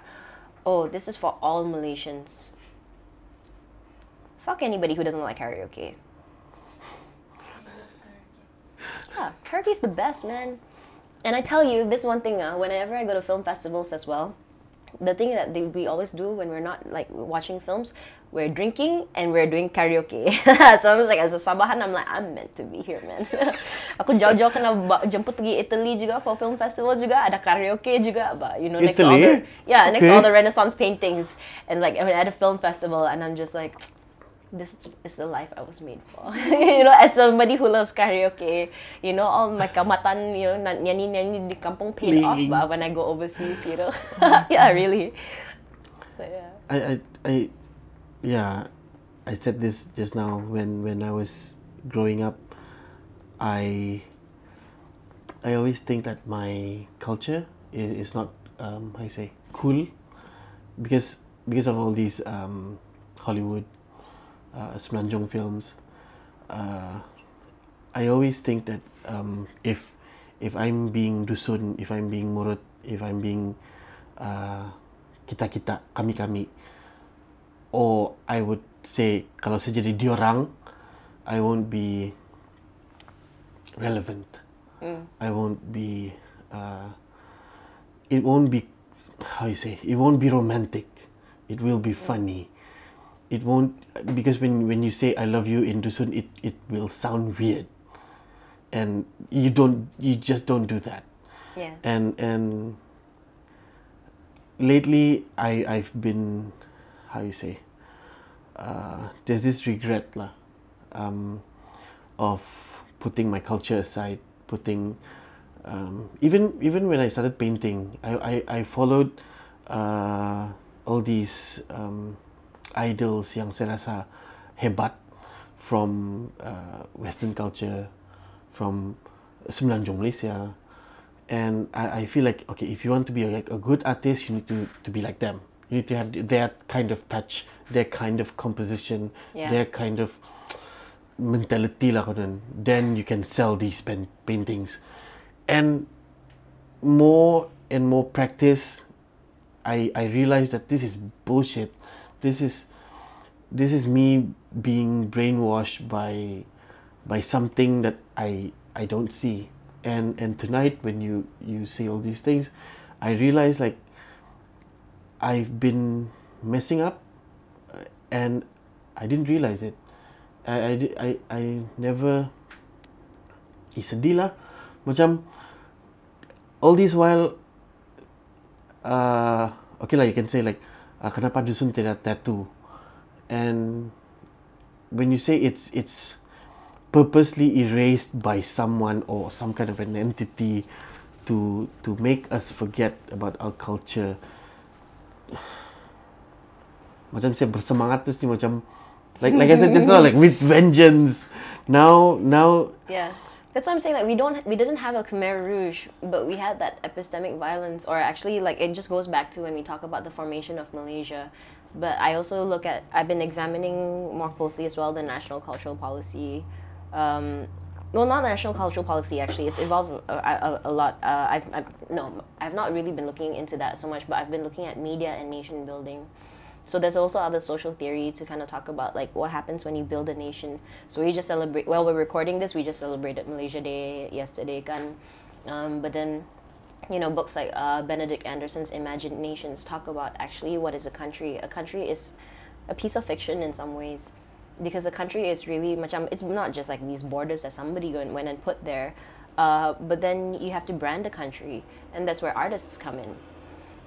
Oh, this is for all Malaysians. Fuck anybody who doesn't like karaoke. Yeah, karaoke's the best, man. And I tell you, this one thing, uh, whenever I go to film festivals as well, the thing that they, we always do when we're not like watching films, we're drinking and we're doing karaoke. so I was like, as a Sabahan, I'm like, I'm meant to be here, man. Aku jauh-jauh kena jemput pergi Italy juga for film festival juga, ada karaoke juga, but you know, next to all Italy? the yeah, next Okay. all the Renaissance paintings, and like I'm at a film festival, and I'm just like, this is the life I was made for. you know, as somebody who loves karaoke, you know, all my kaamatan, you know, nyanyi-nyanyi di kampung paid off but when I go overseas, you know. yeah, really. So yeah. I, I, I, yeah, I said this just now when when I was growing up. I, I always think that my culture is, is not um, how you say cool, because because of all these um, Hollywood, uh, films. Uh, I always think that um, if if I'm being dusun, if I'm being murut, if I'm being uh, kita kita kami kami, or I would say kalau saya jadi diorang, I won't be relevant. I won't be. Uh, it won't be how you say. It won't be romantic. It will be funny. It won't because when when you say I love you in dusun, it it will sound weird, and you don't. You just don't do that Yeah. and and lately I I've been how you say uh, there's this regret lah um, of putting my culture aside putting um, even even when I started painting I I, I followed uh, all these um, idols yang saya rasa hebat from uh, Western culture from Semenanjung Malaysia. And I, I feel like okay if you want to be a, like a good artist you need to, to be like them you need to have their kind of touch their kind of composition Yeah. their kind of mentality lah then you can sell these pen, paintings and more and more practice I, I realized that this is bullshit this is this is me being brainwashed by by something that I I don't see. And and tonight when you you say all these things, I realize like I've been messing up, uh, and I didn't realize it. I I I, I never. Eh, sedih lah. Macam all this while uh, okay lah you can say like uh, kenapa dusun tidak tattoo and when you say it's it's purposely erased by someone or some kind of an entity to to make us forget about our culture macam saya bersemangat terus ni macam like like I said just now like with vengeance now now Yeah. That's why I'm saying like we don't we didn't have a Khmer Rouge, but we had that epistemic violence or actually like it just goes back to when we talk about the formation of Malaysia. But I also look at I've been examining more closely as well the national cultural policy. Um, well, not national cultural policy actually. It's involved a, a, a lot. Uh, I've, I've no, I've not really been looking into that so much, but I've been looking at media and nation building. So there's also other social theory to kind of talk about like what happens when you build a nation. So we just celebrate. Well, we're recording this. We just celebrated Malaysia Day yesterday, kan. Um, but then, you know, books like uh, Benedict Anderson's Imaginations talk about actually what is a country. A country is a piece of fiction in some ways, because the country is really much. It's not just like these borders that somebody went and put there. Uh, but then you have to brand the country, and that's where artists come in.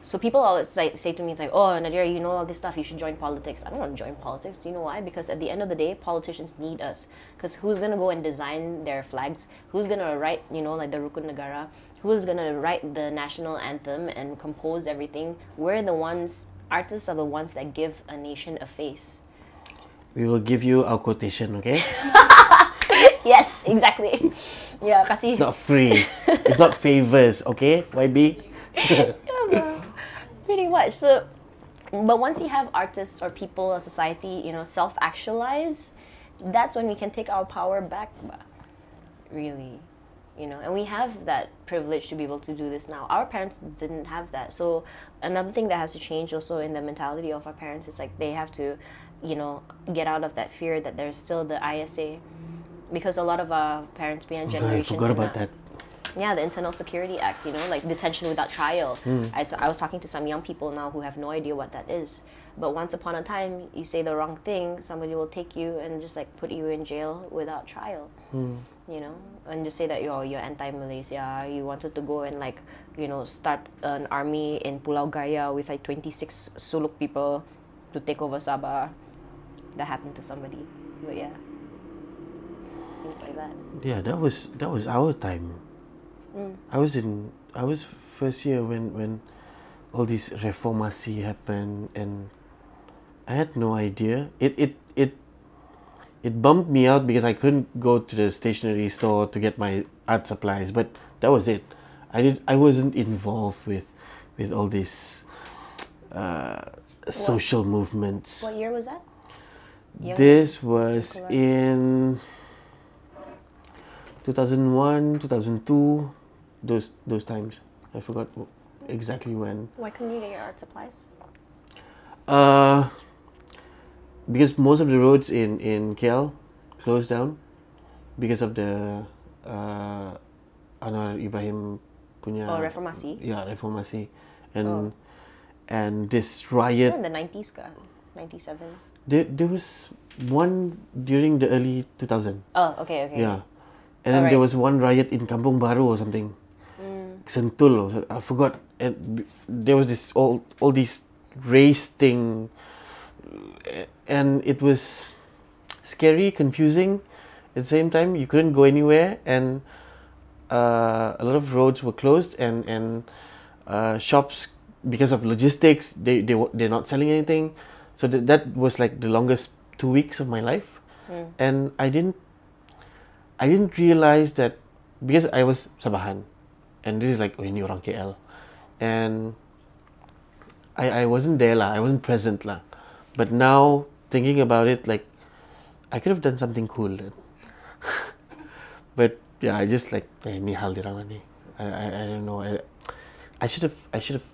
So people always say, say to me, it's like, oh, Nadia, you know all this stuff. You should join politics. I don't want to join politics. You know why? Because at the end of the day, politicians need us. Because who's gonna go and design their flags? Who's gonna write, you know, like the Rukun Negara? Who's gonna write the national anthem and compose everything? We're the ones. Artists are the ones that give a nation a face. We will give you our quotation okay Yes, exactly. yeah, kasi. it's not free it's not favors okay YB yeah, bro. much. So, but once you have artists or people or society, you know, self-actualize, that's when we can take our power back. Really, you know, and we have that privilege to be able to do this now. Our parents didn't have that. So another thing that has to change also in the mentality of our parents is like they have to, you know, get out of that fear that there's still the ISA. Because a lot of our parents being oh, I generation forgot about that. yeah, the Internal Security Act, you know, like detention without trial. Hmm. I, so I was talking to some young people now who have no idea what that is. But once upon a time, you say the wrong thing, somebody will take you and just like put you in jail without trial. Hmm. You know, and just say that you're you're anti-Malaysia. You wanted to go and like, you know, start an army in Pulau Gaya with like 26 Suluk people to take over Sabah. That happened to somebody. But yeah, things like that. Yeah, that was that was our time. I was in I was first year when when all this reformasi happened and I had no idea. It it it it bumped me out because I couldn't go to the stationery store to get my art supplies, but that was it. I did I wasn't involved with with all these uh, social movements. What year was that? Young- This was Nicola? in 2001, 2002, those those times. I forgot exactly when. Why couldn't you get your art supplies? Uh, because most of the roads in in KL closed down because of the uh, Anwar Ibrahim punya. Oh, reformasi? Yeah, reformasi, and Oh. and this riot. In the 90s ka? 97? There there was one during the early 2000. Oh, okay, okay. Yeah. And then there was one riot in Kampung Baru or something. Sentul I forgot. And there was this all all these race thing, and it was scary, confusing. At the same time, you couldn't go anywhere, and uh, a lot of roads were closed, and and uh, shops because of logistics, they they they're not selling anything. So that that was like the longest two weeks of my life, and I didn't I didn't realize that because I was Sabahan, and this is like oh ini orang KL, and I I wasn't there lah, I wasn't present lah, but now thinking about it, like I could have done something cool then. but yeah, I just like eh ni hal dia ni. I, I I don't know. I I should have I should have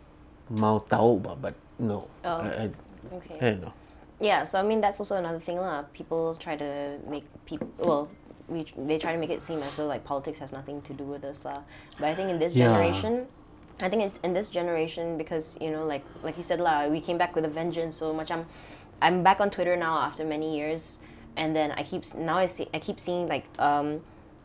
mau tahu but, but no. Oh, I, I, Okay. I don't know. Yeah, so I mean that's also another thing lah. People try to make people well, we they try to make it seem as though like politics has nothing to do with us lah. But I think in this Yeah. generation, I think it's in this generation because you know like like you said lah, we came back with a vengeance. So much I'm I'm back on Twitter now after many years, and then I keep now I see I keep seeing like um,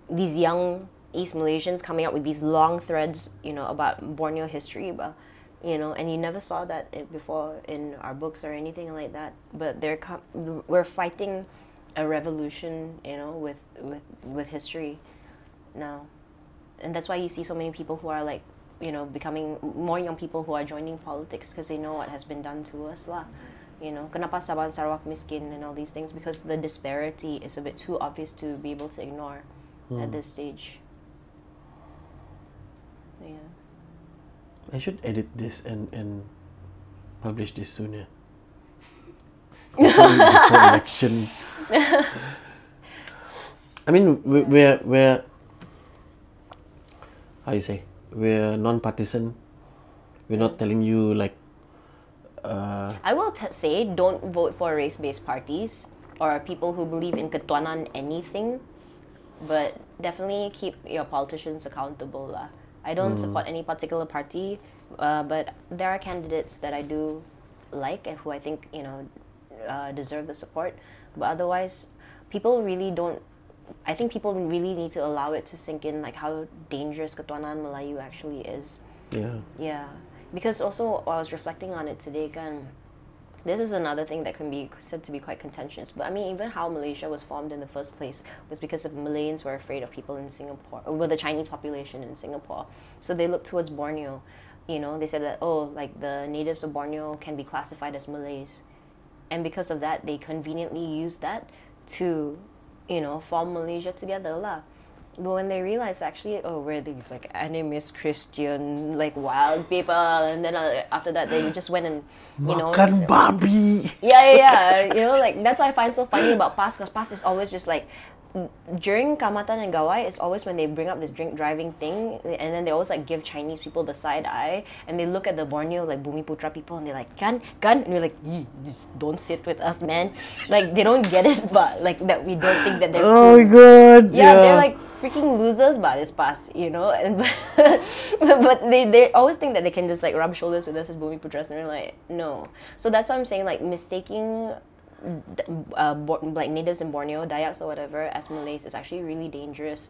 these young East Malaysians coming out with these long threads, you know, about Borneo history, but you know, and you never saw that before in our books or anything like that. But they're com- we're fighting a revolution, you know, with with with history now, and that's why you see so many people who are like, you know, becoming more young people who are joining politics because they know what has been done to us lah. You know, kenapa Sabah Sarawak miskin and all these things because the disparity is a bit too obvious to be able to ignore at hmm. this stage. Yeah. I should edit this and and publish this sooner. Before, before election. I mean, we- we're we're how you say we're non-partisan. We're not telling you like. Uh, I will t- say don't vote for race-based parties or people who believe in ketuanan anything, but definitely keep your politicians accountable lah. I don't support any particular party, uh, but there are candidates that I do like and who I think you know uh, deserve the support. But otherwise, people really don't. I think people really need to allow it to sink in, like how dangerous ketuanan Melayu actually is. yeah. Yeah, because also I was reflecting on it today, kan. This is another thing that can be said to be quite contentious. But I mean, even how Malaysia was formed in the first place was because the Malayans were afraid of people in Singapore, or well, the Chinese population in Singapore. So they looked towards Borneo. You know, they said that oh, like the natives of Borneo can be classified as Malays, and because of that, they conveniently used that to, you know, form Malaysia together lah. But when they realize actually, oh, we're these like animist Christian, like wild people, and then uh, after that they just went and you know Makan babi. yeah, yeah, yeah. You know, like that's what I find so funny about PAS because PAS is always just like during Kaamatan and Gawai, it's always when they bring up this drink driving thing, and then they always like give Chinese people the side eye, and they look at the Borneo like Bumi Putra people, and they're like, "Gun, gun," and we're like, "You just don't sit with us, man." Like they don't get it, but like that we don't think that they're Oh my cool. god. Yeah, they're like freaking losers by this pass, you know. And but they, they always think that they can just like rub shoulders with us as Bumi Putras, and we're like, no. So that's why I'm saying like mistaking uh, like natives in Borneo, Dayaks or whatever, as Malays is actually really dangerous.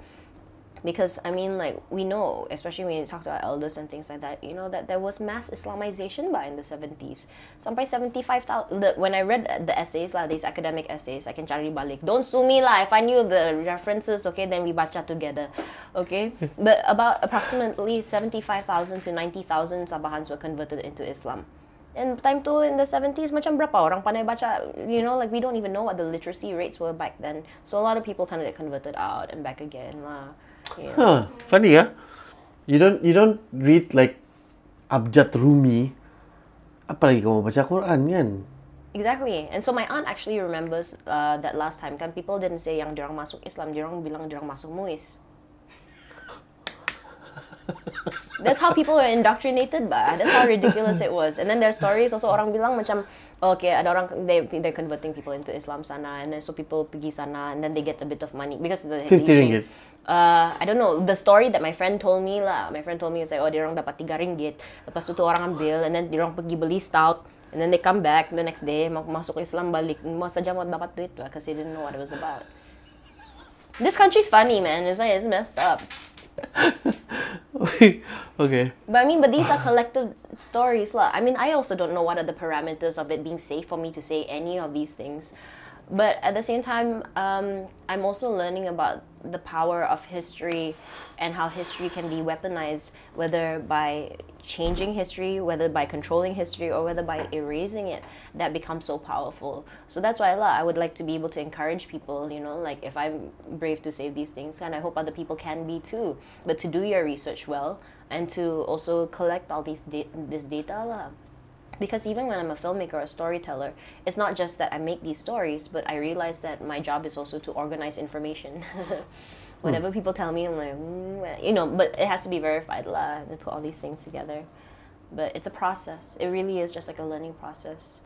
Because I mean, like we know, especially when you talk to our elders and things like that, you know that there was mass Islamization by in the seventies. Sampai seventy five thousand. When I read the essays, lah, these academic essays, I can cari balik. Don't sue me lah. If I knew the references, okay, then we baca together, okay. but about approximately seventy five thousand to ninety thousand Sabahans were converted into Islam. And time to in the 70s, macam berapa orang pandai baca, you know, like we don't even know what the literacy rates were back then. So a lot of people kind of get converted out and back again lah. Yeah. Huh, funny yeah. You don't you don't read like Abjad Rumi. Apalagi kamu baca Quran kan? Exactly. And so my aunt actually remembers uh, that last time kan people didn't say yang dirang masuk Islam, dirang bilang dirang masuk Muis. That's how people were indoctrinated, bah. That's how ridiculous it was. And then there are stories also orang bilang macam, okay, ada orang they they're converting people into Islam sana, and then so people pergi sana, and then they get a bit of money because the 50 ringgit. Uh, I don't know. The story that my friend told me lah. My friend told me is like, oh, dia orang dapat 3 ringgit. Lepas tu tu orang ambil, and then dia orang pergi beli stout. And then they come back the next day, ma- masuk Islam balik. Mas saja mau dapat duit lah, because they didn't know what it was about. This country's funny, man. It's like, it's messed up. okay. But I mean, but these are collective stories, lah. I mean, I also don't know what are the parameters of it being safe for me to say any of these things. But at the same time, um, I'm also learning about the power of history and how history can be weaponized, whether by changing history, whether by controlling history, or whether by erasing it. That becomes so powerful. So that's why I would like to be able to encourage people, you know, like if I'm brave to save these things, and I hope other people can be too. But to do your research well and to also collect all these da- this data lah because even when I'm a filmmaker or a storyteller, it's not just that I make these stories, but I realize that my job is also to organize information. Whenever people tell me, I'm like, mm, you know, but it has to be verified lah, and put all these things together. But it's a process. It really is just like a learning process.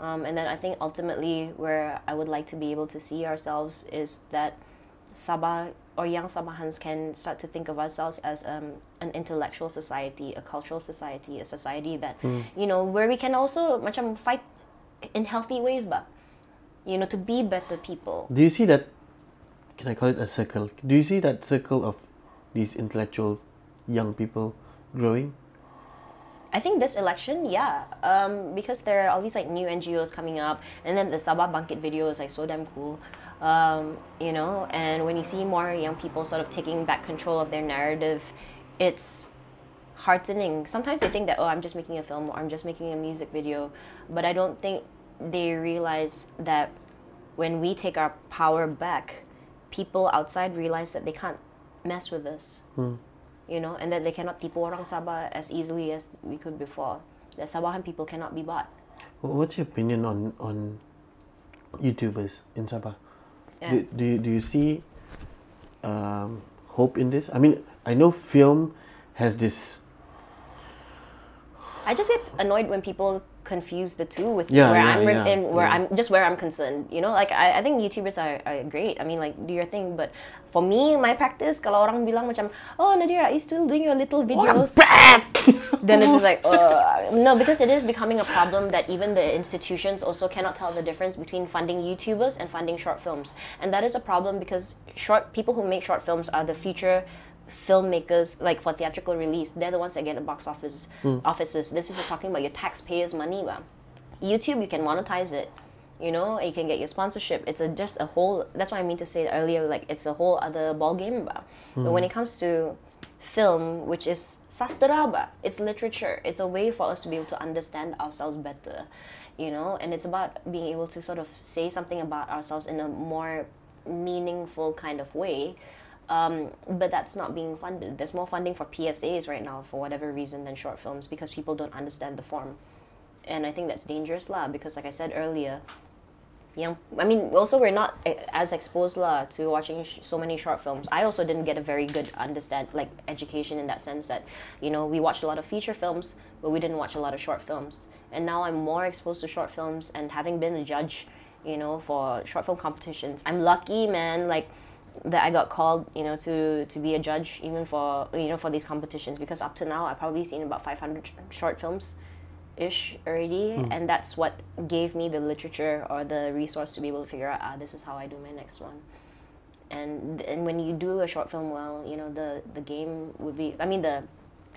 Um, and then I think ultimately where I would like to be able to see ourselves is that Sabah or young Sabahans can start to think of ourselves as um, an intellectual society, a cultural society, a society that you know where we can also much macam fight in healthy ways, but you know to be better people. Do you see that? Can I call it a circle? Do you see that circle of these intellectual young people growing? I think this election, yeah, um, because there are all these like new NGOs coming up, and then the Sabah Bangkit video is like so damn cool, um, you know. And when you see more young people sort of taking back control of their narrative, it's heartening. Sometimes they think that oh, I'm just making a film or I'm just making a music video, but I don't think they realize that when we take our power back, people outside realize that they can't mess with us you know, and that they cannot tipu orang Sabah as easily as we could before. That Sabahan people cannot be bought. What's your opinion on on YouTubers in Sabah? Yeah. Do, do, you- do you see um, hope in this? I mean, I know film has this. I just get annoyed when people confuse the two with Yeah, where yeah, I'm re- yeah, and where. I'm just where I'm concerned. You know, like I, I think YouTubers are, are great. I mean, like do your thing. But for me, my practice, kalau orang bilang macam, oh Nadira, are you still doing your little videos? then it's like, uh, no, because it is becoming a problem that even the institutions also cannot tell the difference between funding YouTubers and funding short films, and that is a problem because short people who make short films are the future filmmakers like for theatrical release they're the ones that get the box office hmm. offices. This is talking about your taxpayers money bah. youtube you can monetize it you know? You can get your sponsorship. It's a just a whole that's what i mean to say earlier like it's a whole other ball game bah. but when hmm. it comes to film which is sastra bah, it's literature. It's a way for us to be able to understand ourselves better you know? And it's about being able to sort of say something about ourselves in a more meaningful kind of way Um, but that's not being funded. There's more funding for PSAs right now for whatever reason than short films because people don't understand the form. And I think that's dangerous lah because like I said earlier, young I mean also we're not as exposed lah to watching so many short films. I also didn't get a very good understand like education in that sense that you know we watched a lot of feature films but we didn't watch a lot of short films. And now I'm more exposed to short films and having been a judge, you know, for short film competitions. I'm lucky, man, like that I got called, you know, to to be a judge even for you know for these competitions because up to now I've probably seen about 500 short films ish already and that's what gave me the literature or the resource to be able to figure out ah this is how I do my next one. And and when you do a short film well you know the the game would be I mean the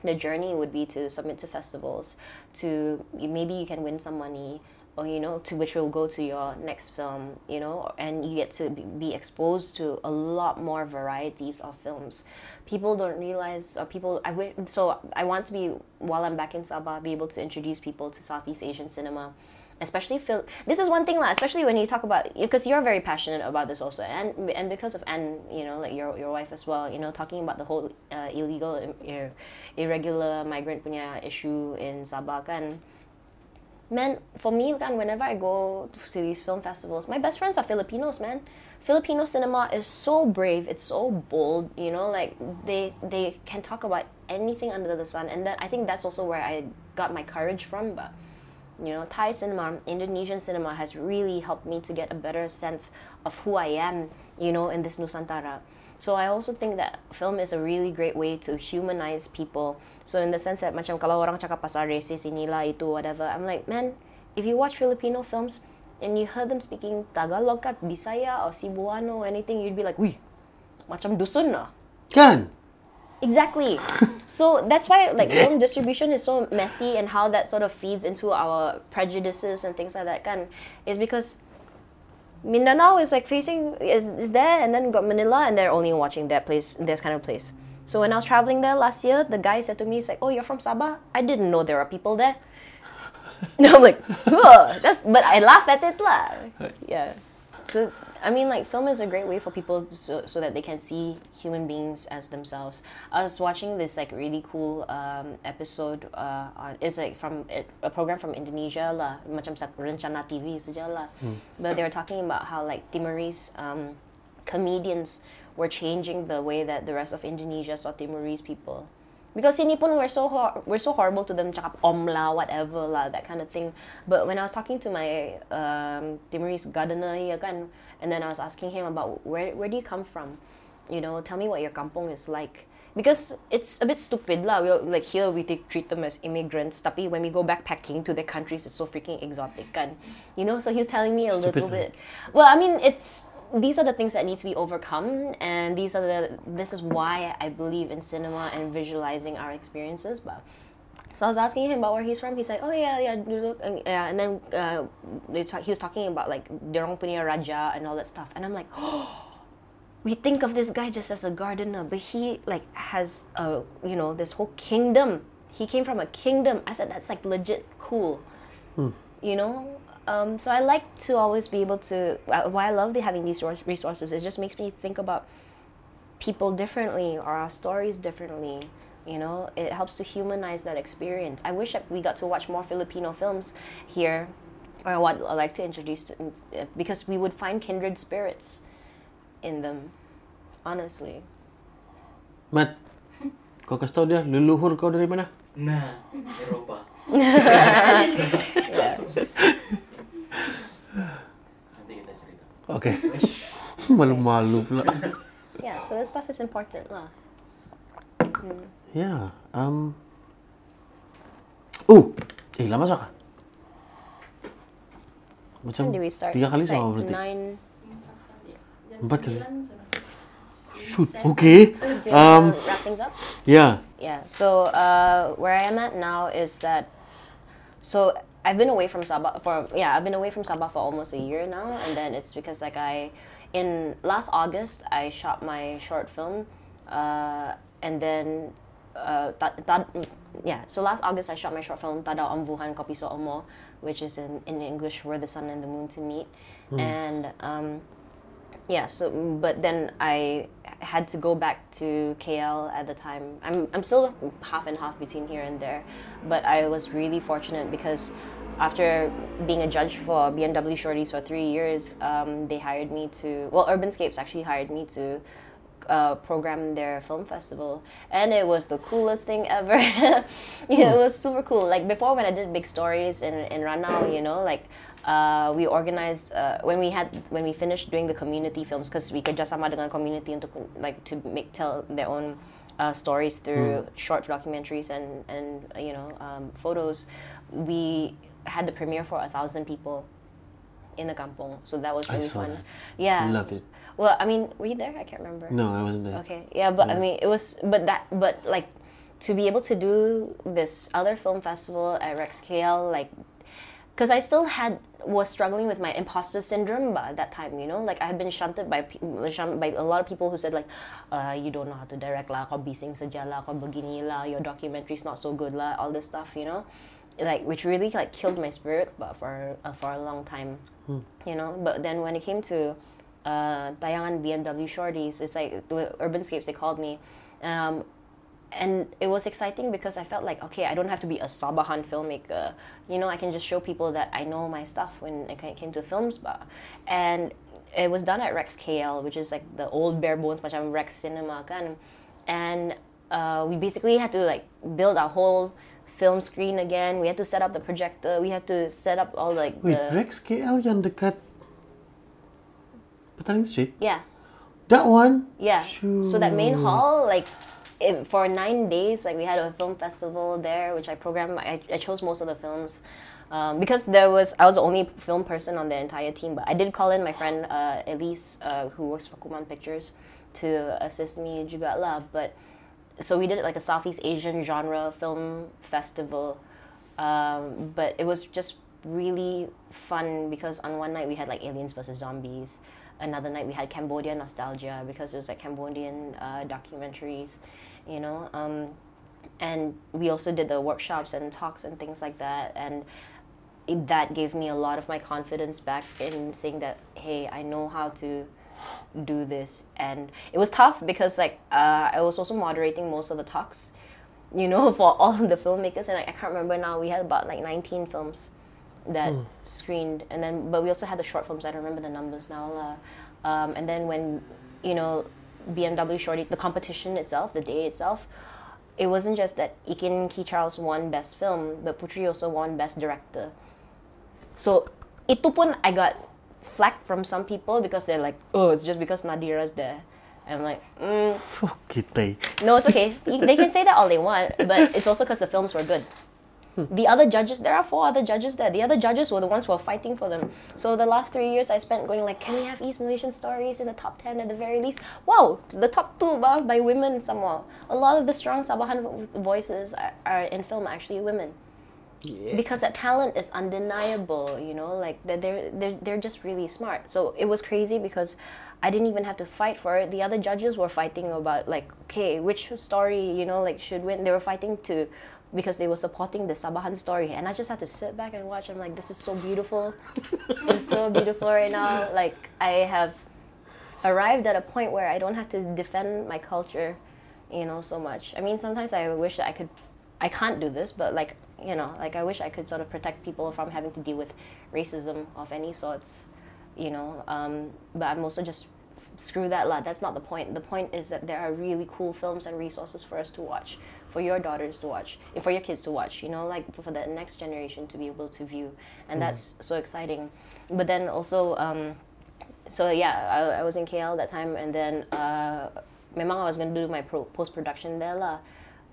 the journey would be to submit to festivals to maybe you can win some money or you know to which will go to your next film you know and you get to be, exposed to a lot more varieties of films. People don't realize or people i wi- so i want to be while i'm back in sabah be able to introduce people to southeast asian cinema especially fil- this is one thing lah, especially when you talk about because you're very passionate about this also and and because of and you know like your your wife as well you know talking about the whole uh, illegal uh, irregular migrant punya issue in Sabah kan man for me kan whenever I go to these film festivals my best friends are Filipinos man. Filipino cinema is so brave it's so bold you know like they they can talk about anything under the sun and then I think that's also where I got my courage from but you know thai cinema indonesian cinema has really helped me to get a better sense of who i am you know in this nusantara so i also think that film is a really great way to humanize people so in the sense that macam kalau orang cakap pasal racist inilah itu whatever i'm like man if you watch filipino films and you heard them speaking tagalog ka bisaya or cebuano or anything you'd be like wih macam dusun lah Kan? Exactly. so that's why like film distribution is so messy and how that sort of feeds into our prejudices and things like that kan is because Mindanao is like facing is, is there and then got Manila and they're only watching that place this kind of place. So when I was traveling there last year, the guy said to me, he's like, Oh, you're from Sabah? I didn't know there are people there. and I'm like, "Huh, that's but I laugh at it lah. Yeah. So I mean, like, film is a great way for people so, so that they can see human beings as themselves. I was watching this like really cool um, episode. Uh, on, it's like from it, a program from Indonesia lah, macam Rencana TV saja lah. But they were talking about how like Timorese um, comedians were changing the way that the rest of Indonesia saw Timorese people. Because sini pun we're so hor- we're so horrible to them, cakap om lah, whatever lah, that kind of thing. But when I was talking to my um, Timorese gardener here kan, and then I was asking him about where where do you come from, you know, tell me what your kampong is like. Because it's a bit stupid lah. We like here we take, treat them as immigrants, tapi when we go backpacking to their countries, it's so freaking exotic kan. You know, so he was telling me a little bit. Well, I mean, it's these are the things that need to be overcome and these are the this is why i believe in cinema and visualizing our experiences but so I was asking him about where he's from. He's like, oh yeah, yeah, duduk. And, yeah. and then uh, talk, he was talking about like Dorong punya Raja and all that stuff. And I'm like, oh, we think of this guy just as a gardener, but he like has a you know this whole kingdom. He came from a kingdom. I said that's like legit cool. You know. Um, so I like to always be able to. Why I love the, having these resources. It just makes me think about people differently or our stories differently. You know, it helps to humanize that experience. I wish that we got to watch more Filipino films here, or what I like to introduce to, uh, because we would find kindred spirits in them. Honestly, Mat, kau kasih tau dia leluhur kau dari mana? Nah, Eropa. Nanti kita cerita. Oke. Malu-malu pula. yeah. So this stuff is important, lah. Ya, um. Uh, eh lama suka. Macam When do we start? tiga kali sama berarti. Nine. Jam Empat kali. Shoot, okay. Do you Um, wanna wrap things up? ya. Yeah. So uh, where I am at now is that. So I've been away from Sabah for yeah I've been away from Sabah for almost a year now, and then it's because like I, in last August I shot my short film, uh, and then. Uh, ta- ta- yeah, so last August I shot my short film Tada Om Vuhan Kopi So Omo, which is in, in English Where the Sun and the Moon to Meet. And um, yeah so but then i had to go back to kl at the time. I'm, I'm still half and half between here and there but i was really fortunate because after being a judge for bmw shorties for three years um, they hired me to well urbanscapes actually hired me to uh, program their film festival. And it was the coolest thing ever. You know, it was super cool. Like before when i did big stories in, in ranau you know like uh, we organized uh, when we had when we finished doing the community films because we kerjasama dengan community untuk like to make tell their own uh, stories through short documentaries and and uh, you know um, photos. We had the premiere for a thousand people in the kampong, so that was really fun. that. Yeah, Love it. Well, I mean, were you there? I can't remember. No, I wasn't there. Okay, yeah, but I mean, it was, but that, but like, to be able to do this other film festival at Rex KL, like, because I still had was struggling with my imposter syndrome by that time, you know, like I had been shunted by by a lot of people who said like, uh, you don't know how to direct lah, kau bising saja lah, kau begini lah, your documentary's not so good lah, all this stuff, you know, like which really like killed my spirit, but for uh, for a long time, you know. But then when it came to uh, Tayangan BMW Shorties, it's like the Urbanscapes they called me. Um, and it was exciting because I felt like okay, I don't have to be a Sabahan filmmaker. You know, I can just show people that I know my stuff when it came to films. But and it was done at Rex KL, which is like the old bare bones macam Rex Cinema kan, and uh, we basically had to like build our whole film screen again. We had to set up the projector. We had to set up all like Wait, the Rex KL yang dekat Petaling Street? yeah. That one? Yeah. So that main hall, like, it, for nine days, like we had a film festival there, which I programmed. I, I chose most of the films um, because there was I was the only film person on the entire team. But I did call in my friend uh, Elise, uh, who works for Kuman Pictures, to assist me juga lah. But so we did like a Southeast Asian genre film festival. Um, but it was just really fun because on one night we had like aliens versus zombies. Another night we had Cambodia nostalgia because it was like Cambodian uh, documentaries, you know. Um, and we also did the workshops and talks and things like that. And it, that gave me a lot of my confidence back in saying that hey, I know how to do this. And it was tough because like uh, I was also moderating most of the talks you know, for all the filmmakers. And I, I can't remember now, we had about like 19 films that screened. And then, but we also had the short films, I don't remember the numbers now. Uh, um, and then when, you know, BMW Shorties, the competition itself, the day itself, it wasn't just that Ikin Ki Charles won Best Film, but Putri also won Best Director. So, itu pun I got flack from some people because they're like, oh, it's just because Nadira's there. And I'm like, mm, Fuck kita. no, it's okay. They can say that all they want, but it's also because the films were good. The other judges, there are four other judges there. The other judges were the ones who were fighting for them. So the last three years I spent going like, can we have East Malaysian stories in the top 10 at the very least? Wow, the top two bah, by women somehow. A lot of the strong Sabahan voices are, are in film actually women. Yeah. Because that talent is undeniable, you know, like they're, they're, they're just really smart. So it was crazy because I didn't even have to fight for it. The other judges were fighting about like, okay, which story, you know, like should win. They were fighting to because they were supporting the Sabahan story. And I just had to sit back and watch. I'm like, this is so beautiful. it's so beautiful right now. Like I have arrived at a point where I don't have to defend my culture, you know, so much. I mean, sometimes I wish that I could, I can't do this, but like, you know, like I wish I could sort of protect people from having to deal with racism of any sorts, you know. Um, but I'm also just screw that lot. That's not the point. The point is that there are really cool films and resources for us to watch, for your daughters to watch, and for your kids to watch. You know, like for the next generation to be able to view, and that's so exciting. But then also. Um, so yeah, I, I was in KL that time, and then uh, memang I was gonna do my pro- post production there lah.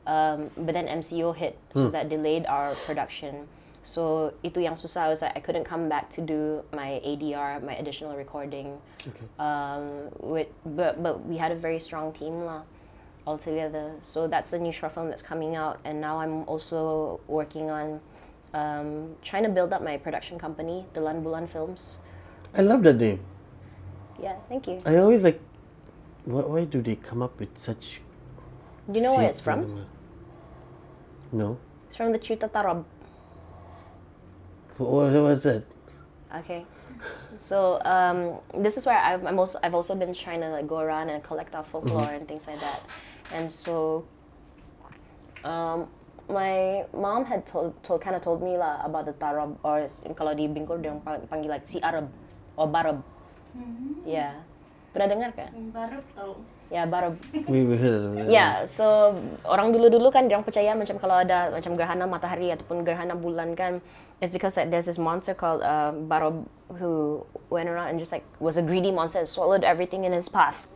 Um, but then MCO hit, so that delayed our production. So itu yang susah was that I couldn't come back to do my ADR, my additional recording. Um, with, but but we had a very strong team lah, all together. So that's the new short film that's coming out, and now I'm also working on um, trying to build up my production company, Telan Bulan Films. I love that name. Yeah, thank you. I always like, why, why do they come up with such? Do you know where it's from? No. It's from the Chuta Tarob. What, was that? Okay. So um, this is where I've, I'm also I've also been trying to like go around and collect our folklore and things like that, and so um, my mom had told, told kind of told me lah about the tarab or kalau di Bingkul dia panggil like si Arab or Barab. Yeah. Pernah dengar kan? Baru tahu. Ya, Barab. We, we heard of it. Ya, so orang dulu-dulu kan orang percaya macam kalau ada macam gerhana matahari ataupun gerhana bulan kan, it's because like, there's this monster called uh, Barob who went around and just like was a greedy monster and swallowed everything in his path.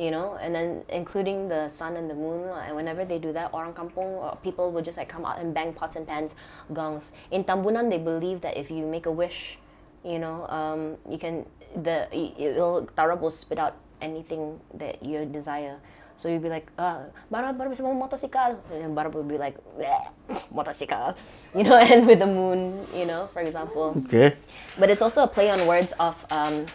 You know, and then including the sun and the moon. And whenever they do that, orang kampung uh, people would just like come out and bang pots and pans, gongs. In Tambunan, they believe that if you make a wish, you know, um, you can the it'll Tarab will spit out anything that you desire. So you'd be like, uh, Barab, Barab sama motosikal. And Barab would be like, "Bleh, motosikal. You know, and with the moon, you know, for example. Okay. But it's also a play on words of um,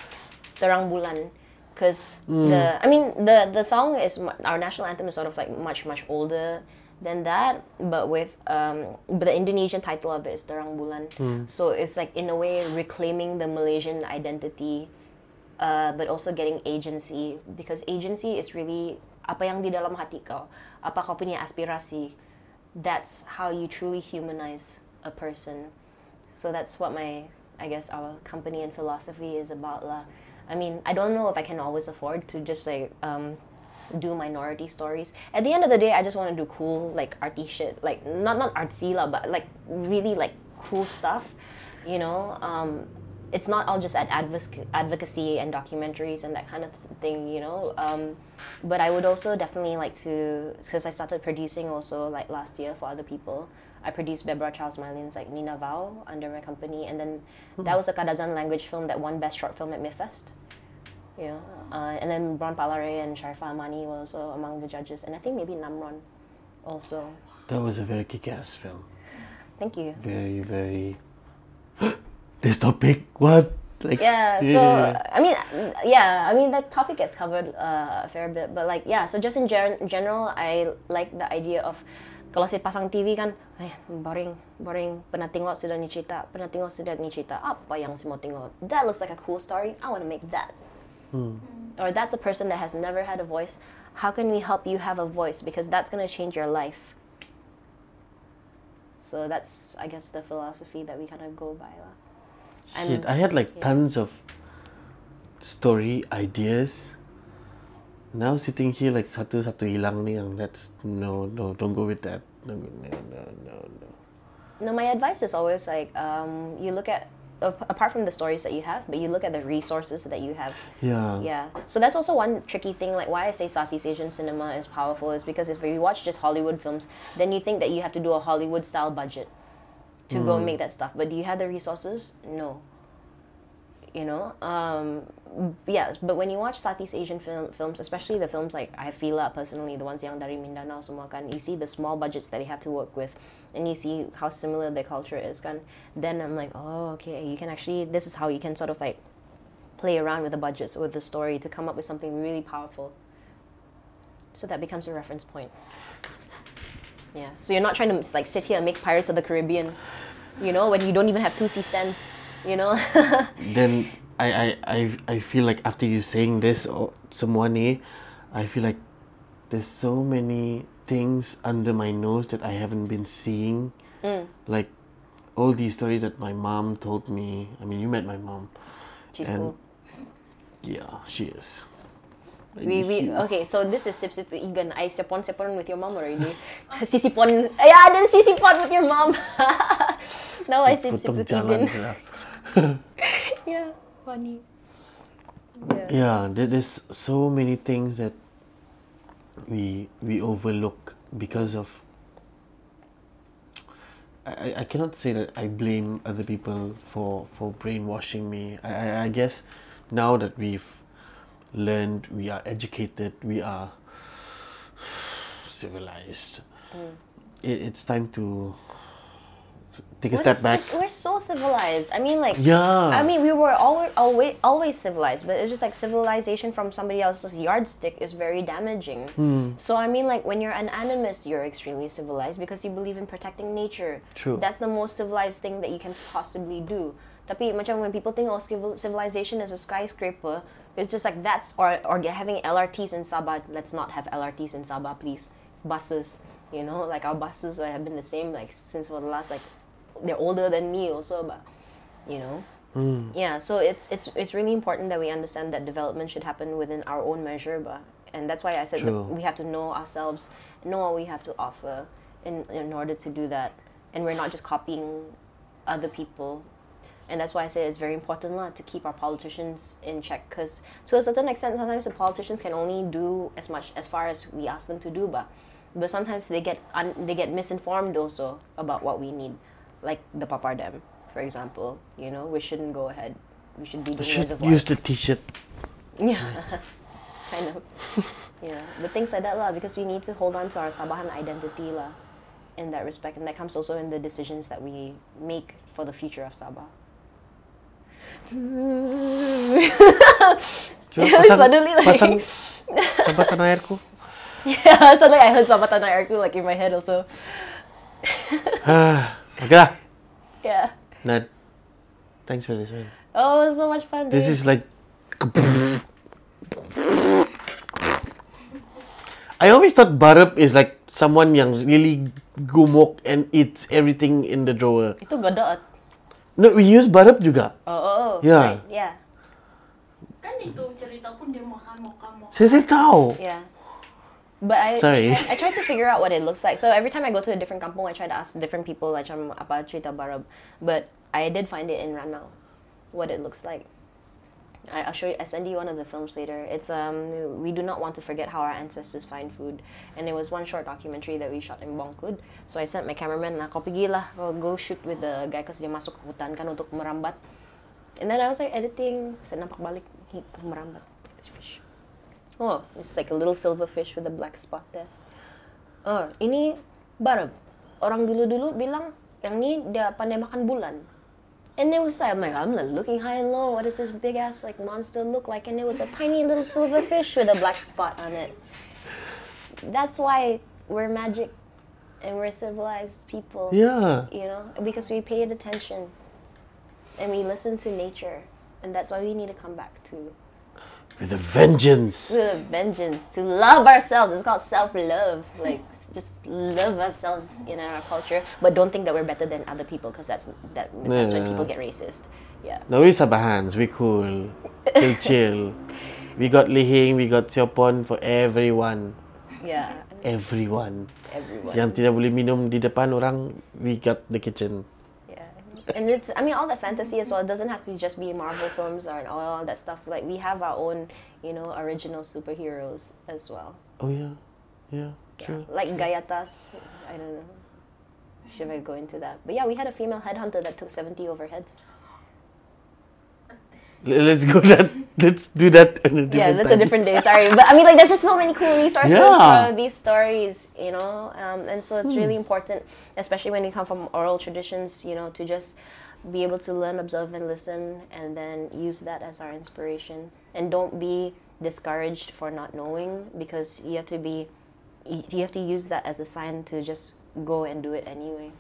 Terang Bulan. Because the, I mean, the, the song is, our national anthem is sort of like much, much older than that. But with, um, but the Indonesian title of it is Terang Bulan. So it's like, in a way, reclaiming the Malaysian identity uh, but also getting agency because agency is really apa yang di dalam hati kau, apa kau punya aspirasi. That's how you truly humanize a person. So that's what my, I guess, our company and philosophy is about lah. I mean, I don't know if I can always afford to just like um, do minority stories. At the end of the day, I just want to do cool like arty shit, like not not artsy lah, but like really like cool stuff. You know, um, it's not all just at advoc- advocacy and documentaries and that kind of thing. You know, um, but I would also definitely like to because I started producing also like last year for other people. I produced Bebra Charles Marlin's like Nina Vow under my company, and then that was a Kadazan language film that won Best Short Film at MIFFest. You know, uh, and then Bront Palarae and Sharifah Amani were also among the judges, and I think maybe Namron also. That was a very kick-ass film. Thank you. Very, very. this topic. What? Like. Yeah, so I mean, yeah, I mean that topic gets covered uh, a fair bit, but like yeah, so just in gen- general, I like the idea of kalau si pasang TV kan, eh boring, boring. Pernah tengok sudah ni cerita, pernah tengok sudah ni cerita. Apa yang si mau tengok? That looks like a cool story. I want to make that. Or that's a person that has never had a voice. How can we help you have a voice? Because that's gonna change your life. So that's, I guess, the philosophy that we kind of go by. lah. Shit, I had like yeah. tons of story ideas. Now sitting here like satu satu hilang ni yang that's no no don't go with that no no no no no. No, my advice is always like um, you look at apart from the stories that you have, but you look at the resources that you have. Yeah. Yeah. So that's also one tricky thing. Like why I say Southeast Asian cinema is powerful is because if you watch just Hollywood films, then you think that you have to do a Hollywood style budget to go and make that stuff. But do you have the resources? No. You know, um, yeah. But when you watch Southeast Asian film, films, especially the films like I feel lah personally, the ones yang dari Mindanao semua kan, you see the small budgets that they have to work with, and you see how similar their culture is kan. Then I'm like, oh, okay, you can actually. This is how you can sort of like play around with the budgets with the story to come up with something really powerful. So that becomes a reference point. Yeah. So you're not trying to like sit here and make Pirates of the Caribbean, you know, when you don't even have two C stands, you know. Then I I I I feel like after you saying this or semua ni, I feel like there's so many things under my nose that I haven't been seeing. Mm. Like all these stories that my mom told me. I mean, you met my mom. She's And- cool. Yeah, she is. We, we okay. So this is sip sip igan. I sipon sipon with your mom already. sisipon. Yeah, then sisipon with your mom. now I sip sip with jalan igan. je lah. yeah, funny. Yeah. yeah there, there's so many things that we we overlook because of I, I- I cannot say that I blame other people for for brainwashing me I, I, I guess now that we've learned we are educated we are civilized mm. it, it's time to take a step back We're so civilized. I mean, like, Yeah. I mean, we were always, always, always civilized, but it's just like civilization from somebody else's yardstick is very damaging. Hmm. So I mean, like, when you're an animist, you're extremely civilized because you believe in protecting nature. True. That's the most civilized thing that you can possibly do. Tapi macam when people think oh civilization is a skyscraper, it's just like that's or or having LRTs in Sabah. Let's not have LRTs in Sabah, please. Buses, you know, like our buses have been the same like since for the last like they're older than me also, but you know. Hmm. Yeah, so it's it's it's really important that we understand that development should happen within our own measure, but and that's why I said that we have to know ourselves, know what we have to offer in in order to do that, and we're not just copying other people. And that's why I say it's very important lah, to keep our politicians in check, because to a certain extent, sometimes the politicians can only do as much as far as we ask them to do, but but sometimes they get un- they get misinformed also about what we need, like the Papar Dam, for example. You know, we shouldn't go ahead. We should be doing Should reservoirs. use the T-shirt. Yeah, kind of. yeah, but things like that lah, because we need to hold on to our Sabahan identity lah, in that respect, and that comes also in the decisions that we make for the future of Sabah. Yeah, suddenly like- sambatan airku. yeah, suddenly I heard Sabah Tanah Airku like in my head also. Ah. Okay lah. Yeah. Nad, thanks for this one. Oh, it was so much fun. This dude. is like. I always thought Barup is like someone yang really gumok and eats everything in the drawer. Itu godot. No, we use Barup juga. Oh, oh, oh. Yeah. Right, yeah. Kan itu cerita pun dia makan makan makan. Saya saya tahu. Yeah. But I, Sorry. I I tried to figure out what it looks like. So every time I go to a different kampung, I try to ask different people like apa cerita Barab. But I did find it in Ranau, what it looks like. I, I'll show you. I send you one of the films later. It's um we do not want to forget how our ancestors find food, and it was one short documentary that we shot in Bongkud. So I sent my cameraman, nah kau pergi lah, kau go shoot with the guy cause dia masuk ke hutan kan untuk merambat. And then I was like editing, saya nampak balik, he merambat. Oh, it's like a little silver fish with a black spot there. Oh, ini barab. Orang dulu-dulu bilang yang ni dia pandai makan bulan. And it was like, I'm like, I'm like looking high and low. What does this big ass like monster look like? And it was a tiny little silver fish with a black spot on it. That's why we're magic and we're civilized people. Yeah. You know, because we paid attention and we listen to nature. And that's why we need to come back to With a vengeance. to vengeance, to love ourselves. It's called self love. Like just love ourselves in our culture, but don't think that we're better than other people because that's that that's when people get racist. Yeah. No, we Sabahans. We cool. Chill, chill. We got Lihing, we got Siopon for everyone. Yeah. Everyone. Everyone. Yang tidak boleh minum di depan orang, we got the kitchen. Yeah. And it's I mean all that fantasy as well. It doesn't have to just be Marvel films or all that stuff. Like we have our own, you know, original superheroes as well. Oh yeah. Yeah, Yeah. true. Like Gayatas. I don't know. Should I go into that? But yeah, we had a female headhunter that took 70 overheads. Let's go that. Let's do that on a different yeah, that's time. a different day. Sorry, but I mean, like, there's just so many cool resources Yeah. for these stories, you know, um, and so it's really important, especially when you come from oral traditions, you know, to just be able to learn, observe, and listen, and then use that as our inspiration. And don't be discouraged for not knowing, because you have to be, you you have to use that as a sign to just go and do it anyway.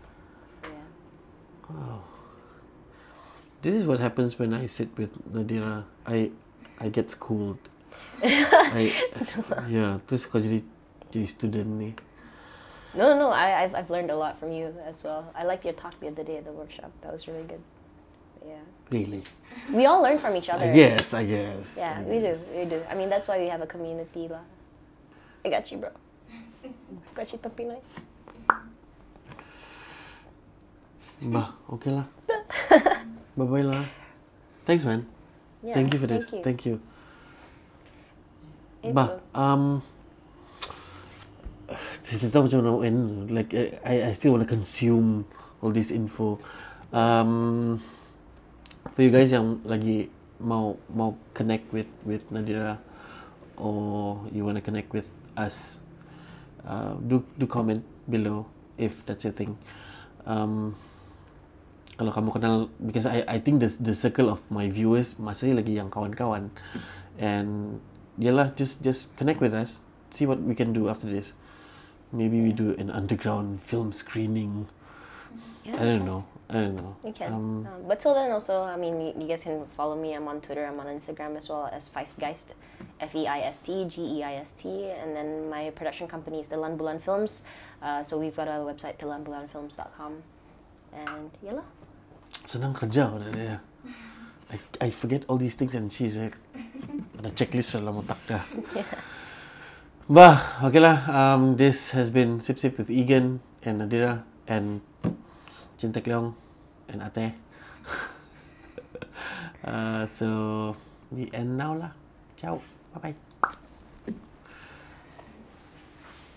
Yeah. This is what happens when I sit with Nadira. I I get schooled. I yeah, terus kau jadi jadi student ni. No, no, no. I, I've, I've learned a lot from you as well. I liked your talk the other day at the workshop. That was really good. Yeah. Really? We all learn from each other. Guess, I guess. Yeah, I we do. We do. I mean, that's why we have a community lah. I got you, bro. got you, Pinoy. Bah, okay lah. bye bye lah. Thanks man. Yeah, thank you for this. Thank you. Thank you. Bro. um, tahu macam mana nak. Like I, I still want to consume all this info. Um, for you guys yang lagi mau mau connect with with Nadira or you want to connect with us, uh, do do comment below if that's your thing. Um, kalau kamu kenal because I I think the the circle of my viewers masih lagi yang kawan-kawan and yalah just just connect with us see what we can do after this maybe we do an underground film screening Yeah. I don't know. I don't know. You can. Um, Um, but till then, also, I mean, you, you guys can follow me. I'm on Twitter. I'm on Instagram as well as Feistgeist, F E I S T G E I S T. And then my production company is Telan Bulan Films. Uh, so we've got a website, telanbulanfilms.com. And yalla. Senang kerja pada dia. I, I forget all these things and she's like, ada checklist dalam otak dia. Bah, okay lah. Um, this has been Sip Sip with Egan and Nadira and Cinta Leong and Ate. uh, so, we end now lah. Ciao. Bye-bye.